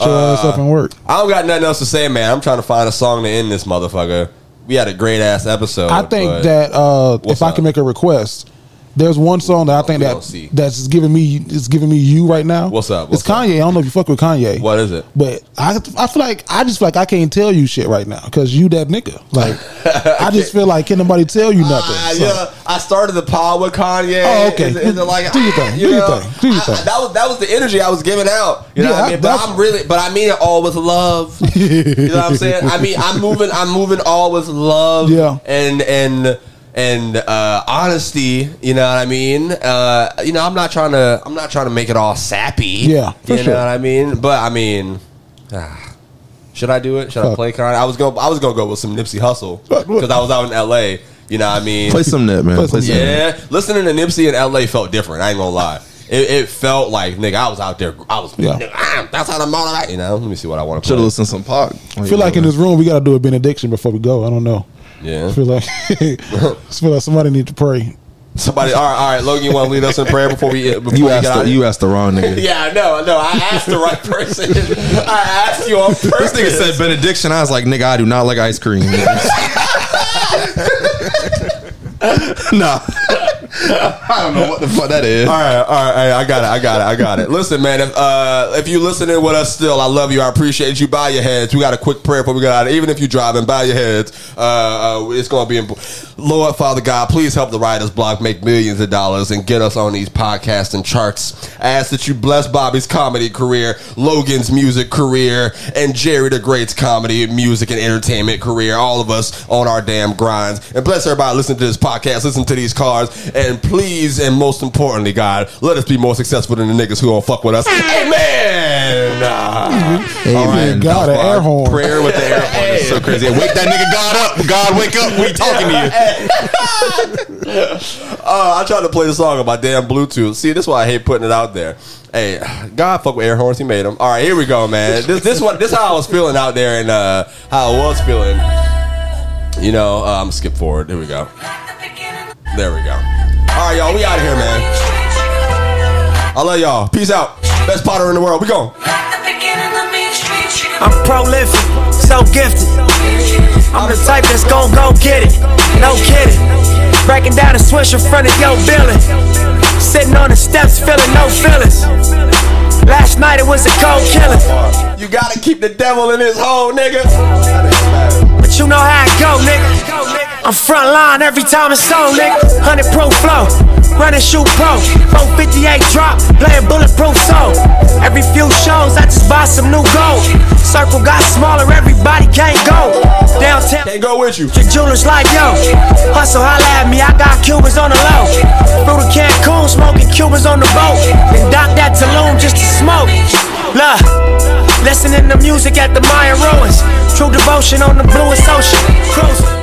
chill your ass up uh, and work. I don't got nothing else to say, man. I'm trying to find a song to end this motherfucker. We had a great ass episode. I think that uh, What's if I can make a request, there's one song that I think that that's giving me is giving me you right now. What's up? What's it's Kanye. I don't know if you fuck with Kanye. What is it? But I I feel like I just feel like I can't tell you shit right now because you that nigga. Like I just feel like can nobody tell you nothing. Ah, So, yeah, I started the pod with Kanye. Oh, okay. It- is like Do your thing. you Do your thing. Do your I- thing. that was that was the energy I was giving out. You know Yeah, what I mean? But I'm really, but I mean it all with love. you know what I'm saying? I mean, I'm moving, I'm moving all with love. Yeah. and and and uh, honesty. You know what I mean? Uh, you know, I'm not trying to, I'm not trying to make it all sappy. Yeah, for you know sure. what I mean? But I mean. ah, Should I do it? Should I Fuck. play Kanye? I was going. I was gonna go with some Nipsey Hussle because I was out in L.A. You know what I mean? Play some nip, man. Play Play some some nip. Yeah, listening to Nipsey in LA felt different. I ain't gonna lie. It, it felt like nigga, I was out there. I was. Yeah. Nigga, ah, that's how the motor. You know. Let me see what I want to Should play. have listened to some Pac. I feel like in this room we got to do a benediction before we go. I don't know. Yeah. I feel like I feel like somebody need to pray. Somebody, all right, all right. Logan, you want to lead us in prayer before we before You we asked the, of you asked the wrong nigga. Yeah, no, no. I asked the right person. I asked you on This nigga said benediction. I was like, nigga, I do not like ice cream. nah. I don't know what the fuck that is. All right, all right, I got it, I got it, I got it. Listen, man, if uh, if you listening with us still, I love you. I appreciate you. Bow your heads. We got a quick prayer before we get out. of Even if you're driving, bow your heads. Uh, uh, it's gonna be important. Lord, Father God, please help the Writers Block make millions of dollars and get us on these podcasts and charts. I ask that you bless Bobby's comedy career, Logan's music career, and Jerry the Great's comedy, music, and entertainment career. All of us on our damn grinds, and bless everybody listening to this podcast, listen to these cards, and please, and most importantly, God, let us be more successful than the niggas who don't fuck with us. Amen. All right, God, an air horn. Prayer with the air horn is so crazy. Wake that nigga God up. God, wake up. We talking to you. Uh, I tried to play the song on my damn Bluetooth. See, this is why I hate putting it out there. Hey, God, fuck with air horns. He made them. All right, here we go, man. This this what this how I was feeling out there and uh, how I was feeling. You know, uh, I'm gonna skip forward. Here we go. There we go. All right, y'all, we out of here, man. I love y'all. Peace out. Best potter in the world. We gone. I'm prolific, so gifted. I'm the type that's gon' go get it. No kidding. Breaking down a switch in front of your building. Sitting on the steps, feeling no feelings. Last night it was a cold killing. You gotta keep the devil in his hole, nigga. But you know how it go, nigga. I'm front line every time it's on, nigga. 100 pro flow, running shoot pro. 458 drop, playing bulletproof soul. Every few shows, I just buy some new gold. Circle got smaller, everybody can't go. Downtown. Can't go with you. Your jewelers like yo, hustle, holla at me. I got Cubans on the low. Flew to Cancun, smoking Cubans on the boat. And docked that Tulum just to smoke. Look, listening to music at the Mayan ruins. True devotion on the bluest ocean. Cruising.